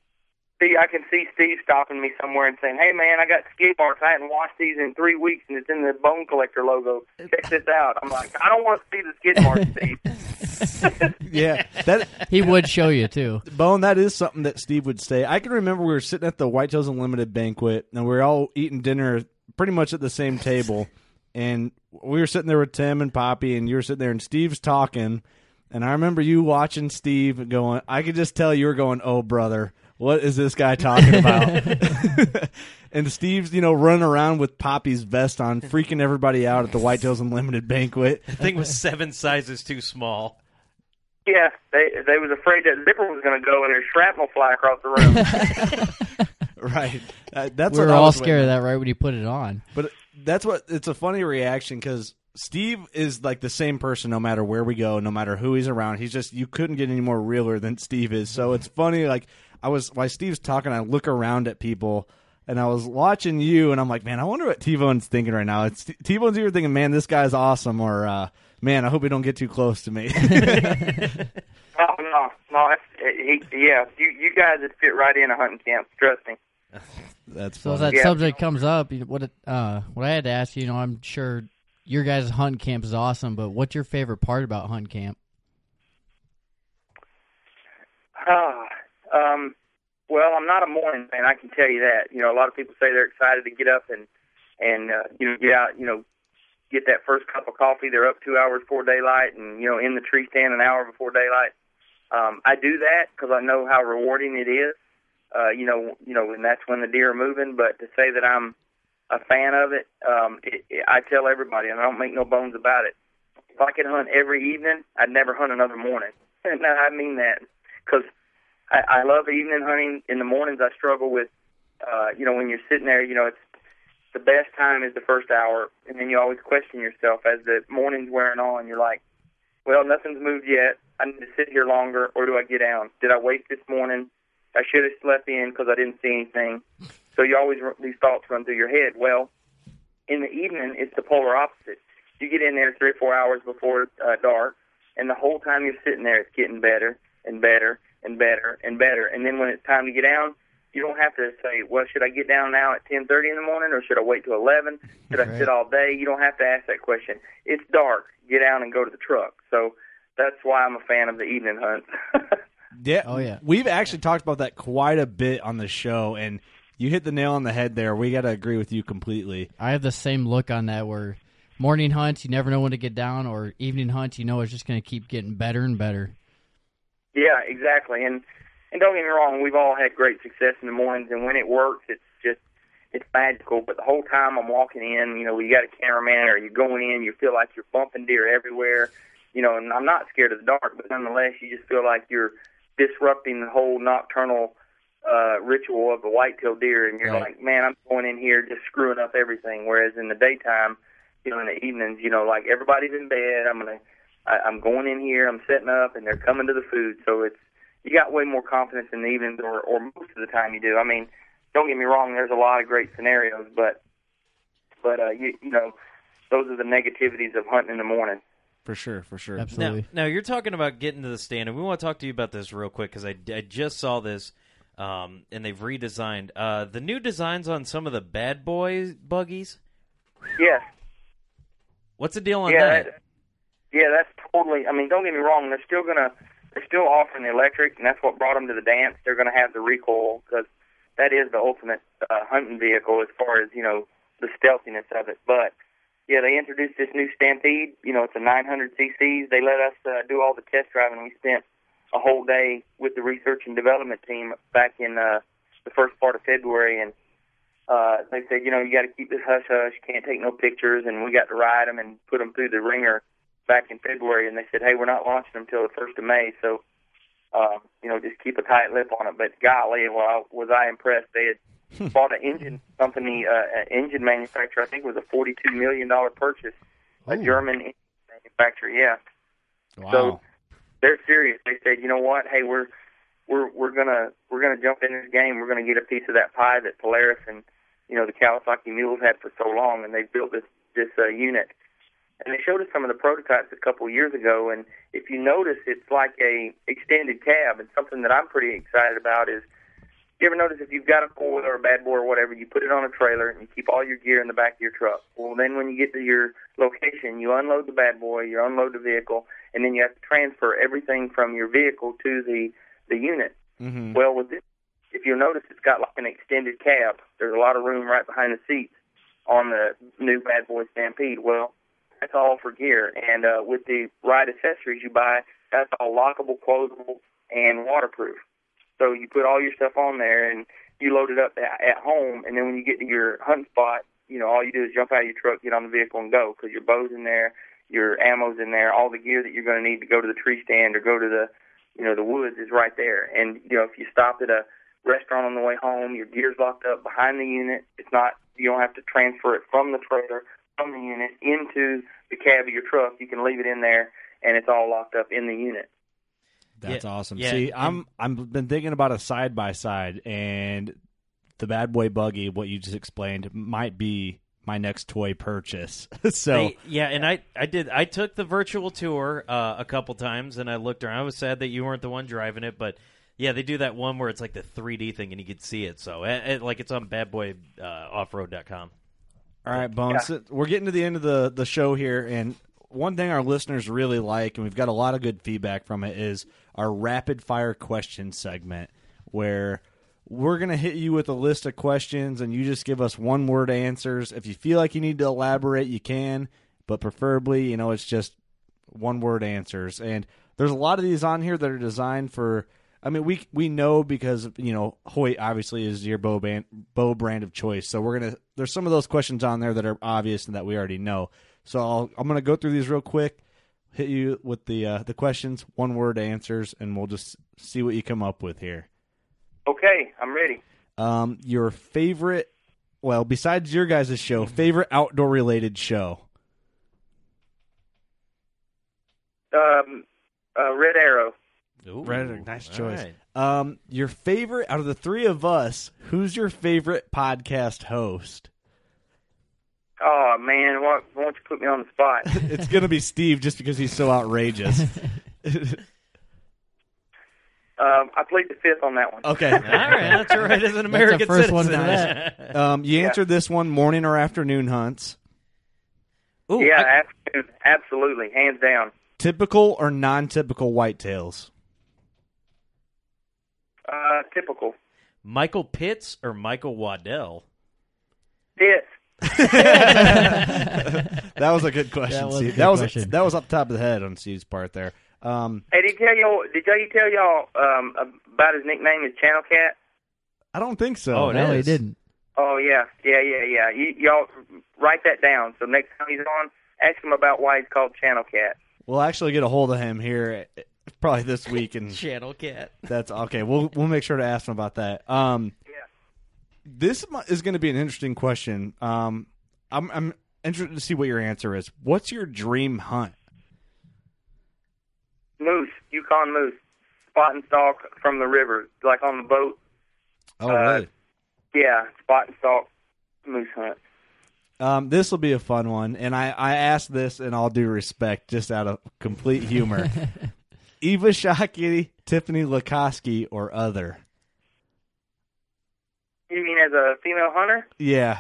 see, I can see Steve stopping me somewhere and saying, "Hey, man, I got skid marks. I hadn't washed these in three weeks, and it's in the bone collector logo. Check this out." I'm like, I don't want to see the skid marks, Steve. Yeah, that He would show you too. Bone, that is something that Steve would say. I can remember we were sitting at the Whitetails Unlimited banquet, and we were all eating dinner pretty much at the same table. and we were sitting there with Tim and Poppy, and you were sitting there, and Steve's talking, and I remember you watching Steve going. I could just tell you were going, "Oh, brother." What is this guy talking about? and Steve's, you know, running around with Poppy's vest on, freaking everybody out at the Whitetails Unlimited banquet. The thing was seven sizes too small. Yeah, they they was afraid that zipper was going to go and there's shrapnel fly across the room. right. Uh, that's we what were I all was scared of that right when you put it on. But that's what it's a funny reaction because Steve is like the same person no matter where we go, no matter who he's around. He's just you couldn't get any more realer than Steve is. So it's funny. Like I was while Steve's talking, I look around at people. And I was watching you, and I'm like, man, I wonder what T Bone's thinking right now. It's T Bone's either thinking, man, this guy's awesome, or uh, man, I hope he don't get too close to me. oh no, no, that's, he, yeah, you you guys would fit right in a hunting camp. Trust me. That's So as funny. that subject comes up, what it, uh, what I had to ask you, you know, I'm sure your guys' hunt camp is awesome, but what's your favorite part about hunt camp? Ah, um, well, I'm not a morning fan. I can tell you that. You know, a lot of people say they're excited to get up and and uh, you know get out. You know, get that first cup of coffee. They're up two hours before daylight, and you know in the tree stand an hour before daylight. Um, I do that because I know how rewarding it is. Uh, you know, you know, and that's when the deer are moving. But to say that I'm a fan of it, um, it, it, I tell everybody, and I don't make no bones about it. If I could hunt every evening, I'd never hunt another morning. and I mean that because I, I love evening hunting. In the mornings, I struggle with, uh, you know, when you're sitting there, you know, it's the best time is the first hour, and then you always question yourself as the morning's wearing on. You're like, well, nothing's moved yet. I need to sit here longer, or do I get down? Did I wait this morning? I should have slept in because I didn't see anything. So you always these thoughts run through your head. Well, in the evening, it's the polar opposite. You get in there three or four hours before uh, dark, and the whole time you're sitting there, it's getting better and better and better and better. And then when it's time to get down, you don't have to say, "Well, should I get down now at 10:30 in the morning, or should I wait till 11? Should I sit all day?" You don't have to ask that question. It's dark. Get down and go to the truck. So that's why I'm a fan of the evening hunts. Yeah. Oh, yeah. We've actually talked about that quite a bit on the show, and you hit the nail on the head there. We got to agree with you completely. I have the same look on that where morning hunts, you never know when to get down, or evening hunts, you know it's just going to keep getting better and better. Yeah, exactly. And and don't get me wrong, we've all had great success in the mornings, and when it works, it's just it's magical. But the whole time I'm walking in, you know, you got a cameraman or you're going in, you feel like you're bumping deer everywhere, you know. And I'm not scared of the dark, but nonetheless, you just feel like you're disrupting the whole nocturnal uh ritual of the whitetail deer and you're Right. like man i'm going in here just screwing up everything whereas in the daytime you know in the evenings you know like everybody's in bed i'm gonna I, i'm going in here i'm setting up and they're coming to the food so it's you got way more confidence in the evenings or or most of the time you do i mean don't get me wrong there's a lot of great scenarios but but uh you you know those are the negativities of hunting in the morning For sure, for sure. Absolutely. Now, now you're talking about getting to the stand, and we want to talk to you about this real quick because I, I just saw this, um, and they've redesigned uh, the new designs on some of the bad boy buggies. Yeah. What's the deal on yeah, that? Yeah, that's totally. I mean, don't get me wrong. They're still gonna, they're still offering the electric, and that's what brought them to the dance. They're gonna have the recoil because that is the ultimate uh, hunting vehicle as far as you know the stealthiness of it. But yeah, they introduced this new Stampede. You know, it's a 900 cc's. They let us uh, do all the test driving. We spent a whole day with the research and development team back in uh, the first part of February, and uh, they said, you know, you got to keep this hush hush, can't take no pictures, and we got to ride them and put them through the ringer back in February, and they said, hey, we're not launching them until the first of May, so uh, you know, just keep a tight lip on it. But golly, well, was I impressed? They had bought an engine company, uh, an engine manufacturer. I think it was a forty-two million dollar purchase, a German engine manufacturer. Yeah. Wow. So they're serious. They said, you know what? Hey, we're we're we're gonna we're gonna jump in this game. We're gonna get a piece of that pie that Polaris and you know the Kawasaki mules had for so long, and they built this this uh, unit. And they showed us some of the prototypes a couple of years ago. And if you notice, it's like a extended cab. And something that I'm pretty excited about is, you ever notice if you've got a four wheeler or a bad boy or whatever, you put it on a trailer and you keep all your gear in the back of your truck. Well, then when you get to your location, you unload the bad boy, you unload the vehicle, and then you have to transfer everything from your vehicle to the the unit. Mhm. Well, with this, if you'll notice, it's got like an extended cab. There's a lot of room right behind the seats on the new Bad Boy Stampede. Well, that's all for gear, and uh, with the right accessories you buy, that's all lockable, closable, and waterproof. So you put all your stuff on there, and you load it up at, home, and then when you get to your hunting spot, you know all you do is jump out of your truck, get on the vehicle, and go because your bow's in there, your ammo's in there, all the gear that you're going to need to go to the tree stand or go to the, you know, the woods is right there. And you know if you stop at a restaurant on the way home, your gear's locked up behind the unit. It's not you don't have to transfer it from the trailer from the unit into the cab of your truck. You can leave it in there, and it's all locked up in the unit. That's Yeah, awesome. yeah, See, and- I'm I'm been thinking about a side by side, and the Bad Boy Buggy, what you just explained, might be my next toy purchase. so They- yeah, and I, I did. I took the virtual tour uh, a couple times, and I looked around. I was sad that you weren't the one driving it, but yeah, they do that one where it's like the 3D thing, and you can see it. So, it, it- like, it's on BadBoyOffroad.com. Uh, All right, Bones. We're getting to the end of the, the show here, and one thing our listeners really like, and we've got a lot of good feedback from it, is our rapid fire question segment, where we're going to hit you with a list of questions, and you just give us one word answers. If you feel like you need to elaborate, you can, but preferably, you know, it's just one word answers. And there's a lot of these on here that are designed for. I mean, we we know because you know Hoyt obviously is your bow band bow brand of choice. So we're gonna there's some of those questions on there that are obvious and that we already know. So I'll, I'm gonna go through these real quick, hit you with the uh, the questions, one word answers, and we'll just see what you come up with here. Okay, I'm ready. Um, your favorite, well, besides your guys' show, favorite outdoor related show. Um, uh, Red Arrow. Ooh, Red, nice choice. right. Um, your favorite out of the three of us, who's your favorite podcast host? Oh man, why, why don't you put me on the spot? it's gonna be Steve, just because he's so outrageous. um, I played the fifth on that one. okay. All right, that's all right. As an American first citizen. for that. Um, you answered this one: morning or afternoon hunts. Ooh, yeah, I- absolutely, absolutely, hands down. Typical or non-typical whitetails. Uh, typical. Michael Pitts or Michael Waddell? Fifth. That was a good question. That was a Steve. that was question. that was up top of the head on Steve's part there. Um, Hey, did he tell y'all? Did y'all tell y'all um, about his nickname is Channel Cat? I don't think so. Oh, it no, he didn't. Oh yeah, yeah, yeah, yeah. You, y'all write that down. So next time he's on, ask him about why he's called Channel Cat. We'll actually get a hold of him here, probably this week, and Channel Cat. That's okay. We'll we'll make sure to ask him about that. Um, Yeah. this is going to be an interesting question. Um, I'm I'm interested to see what your answer is. What's your dream hunt? Moose, Yukon moose, spot and stalk from the river, like on the boat. Oh, Uh, really? Yeah, spot and stalk moose hunt. Um, this will be a fun one, and I I asked this in all due respect, just out of complete humor. Eva Shockey, Tiffany Lakosky, or other? You mean as a female hunter, Yeah.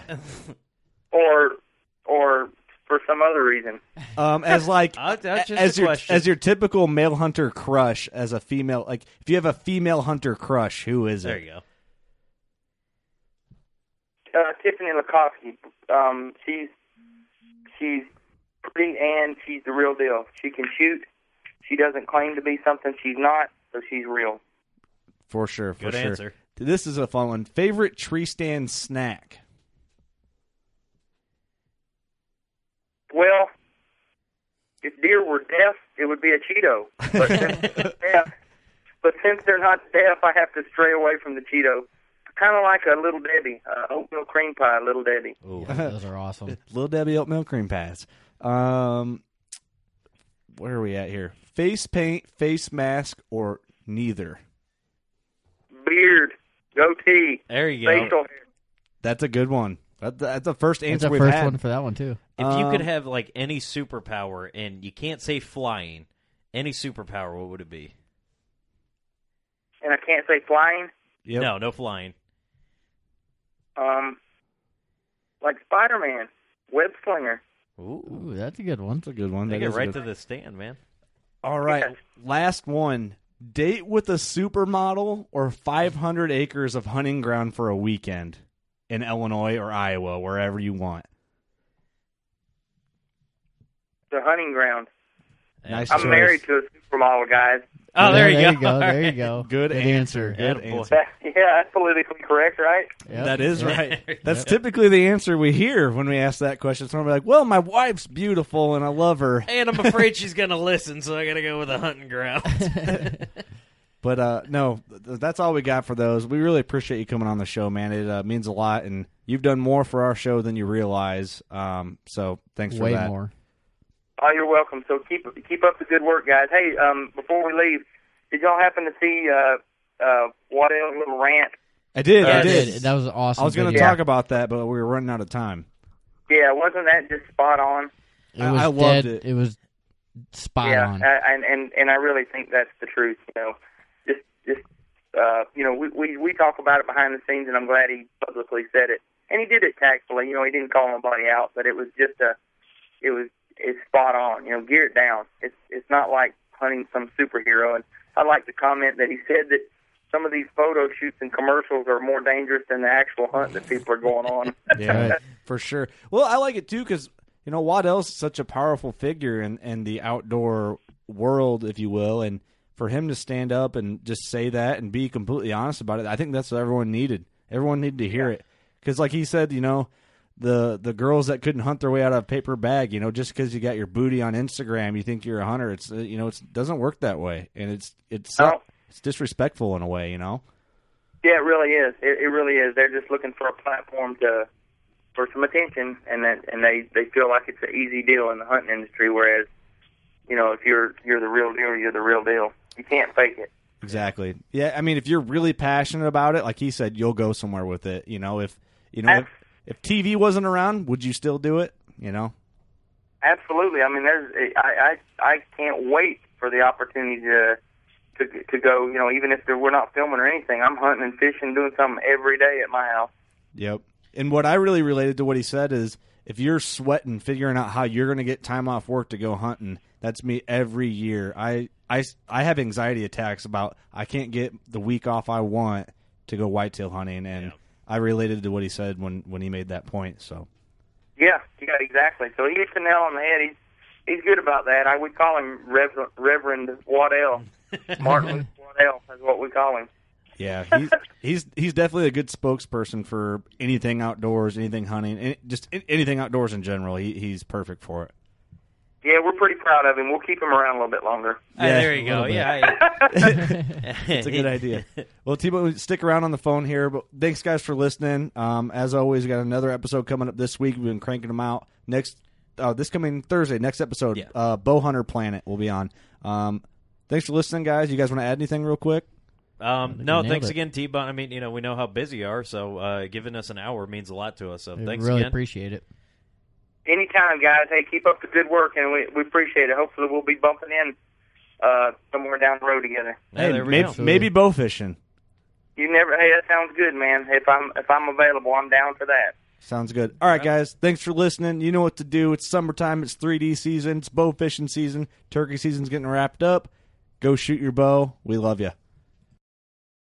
or or for some other reason? Um, as like Uh, that's just as a your question. as your typical male hunter crush, as a female like if you have a female hunter crush, who is There it? There you go. Uh, Tiffany Lakosky. Um, she's she's pretty and she's the real deal. She can shoot. She doesn't claim to be something she's not, so she's real. For sure, for Good sure. answer. This is a fun one. Favorite tree stand snack? Well, if deer were deaf, it would be a Cheeto. But since they're deaf, but since they're not deaf, I have to stray away from the Cheeto. Kind of like a Little Debbie, uh, oatmeal cream pie, Little Debbie. Ooh. Those are awesome. Little Debbie oatmeal cream pies. Um, where are we at here? Face paint, face mask, or neither? Beard, goatee, There you go. facial hair. That's a good one. That, that's the first That's answer the we've first had. one for that one too. If you could Um, have like any superpower and you can't say flying, any superpower, what would it be? And I can't say flying. Yep. No, no flying. Um, like Spider Man, web slinger. Ooh, Ooh, that's a good one. That's a good one. they That get is a right good- to the stand, man. All right, last one. Date with a supermodel or 500 acres of hunting ground for a weekend in Illinois or Iowa, wherever you want. The hunting ground. Nice I'm choice. married to a supermodel, guys. Oh, there, there you go. There you go. Good, answer. Good answer. That, yeah, that's politically correct, right? Yep. That is right. That's typically the answer we hear when we ask that question. Someone will be like, "Well, my wife's beautiful and I love her." And I'm afraid she's gonna listen, so I gotta go with a hunting ground. But uh, no, that's all we got for those. We really appreciate you coming on the show, man. It uh, means a lot, and you've done more for our show than you realize. Um, so thanks for Way that. more. Oh, you're welcome. So keep keep up the good work, guys. Hey, um, before we leave, did y'all happen to see uh, uh, Waddell's little rant? I did. Yeah, I I did. did. That was awesome. I was going to talk about that, but we were running out of time. Yeah, wasn't that just spot on? It I- was I loved dead. it. It was spot yeah, on. uh, and and and I really think that's the truth. You know, just just uh, you know, we, we we talk about it behind the scenes, and I'm glad he publicly said it, and he did it tactfully. You know, he didn't call nobody out, but it was just a, it was it's spot on. You know, gear it down. It's it's not like hunting some superhero. And I like to comment that he said that some of these photo shoots and commercials are more dangerous than the actual hunt that people are going on. Yeah, for sure. Well, I like it too because you know Waddell's such a powerful figure in in the outdoor world, if you will, and for him to stand up and just say that and be completely honest about it, I think that's what everyone needed. Everyone needed to hear it because, like he said, you know. The the girls that couldn't hunt their way out of a paper bag, you know, just because you got your booty on Instagram, you think you're a hunter. It's uh, you know, it doesn't work that way, and it's it's it's disrespectful in a way, you know. Yeah, it really is. It, it really is. They're just looking for a platform to for some attention, and that and they they feel like it's an easy deal in the hunting industry. Whereas, you know, if you're you're the real deal, you're the real deal. You can't fake it. Exactly. Yeah, I mean, if you're really passionate about it, like he said, you'll go somewhere with it. You know, if you know if, if TV wasn't around, would you still do it? You know. Absolutely. I mean, there's I I I can't wait for the opportunity to to to go. You know, even if there, we're not filming or anything, I'm hunting and fishing, doing something every day at my house. Yep. And what I really related to what he said is, if you're sweating, figuring out how you're going to get time off work to go hunting, that's me every year. I I I have anxiety attacks about I can't get the week off I want to go whitetail hunting, and I related to what he said when when he made that point. So. Yeah, yeah, exactly. So he hits the nail on the head. He's he's good about that. I would call him Reverend, Reverend Waddell, Martin Luther Waddell is what we call him. Yeah, he's he's he's definitely a good spokesperson for anything outdoors, anything hunting, any, just anything outdoors in general. He he's perfect for it. Yeah, we're pretty proud of him. We'll keep him around a little bit longer. Ah, Yeah, there you go. bit. Yeah. It's a good idea. Well, T-Bone, stick around on the phone here. But thanks, guys, for listening. Um, as always, we got another episode coming up this week. We've been cranking them out. Next, uh, this coming Thursday, next episode, Yeah. uh, Bow Hunter Planet will be on. Um, thanks for listening, guys. You guys want to add anything real quick? Um, no, thanks it. again, T Bone. I mean, you know, we know how busy you are, so uh, giving us an hour means a lot to us. So I thanks really again. appreciate it. Anytime, guys. Hey, keep up the good work, and we we appreciate it. Hopefully, we'll be bumping in uh, somewhere down the road together. Yeah, hey, there we maybe, go. maybe bow fishing. You never. Hey, that sounds good, man. If I'm if I'm available, I'm down for that. Sounds good. All right, guys. Thanks for listening. You know what to do. It's summertime. It's 3D season. It's bow fishing season. Turkey season's getting wrapped up. Go shoot your bow. We love you.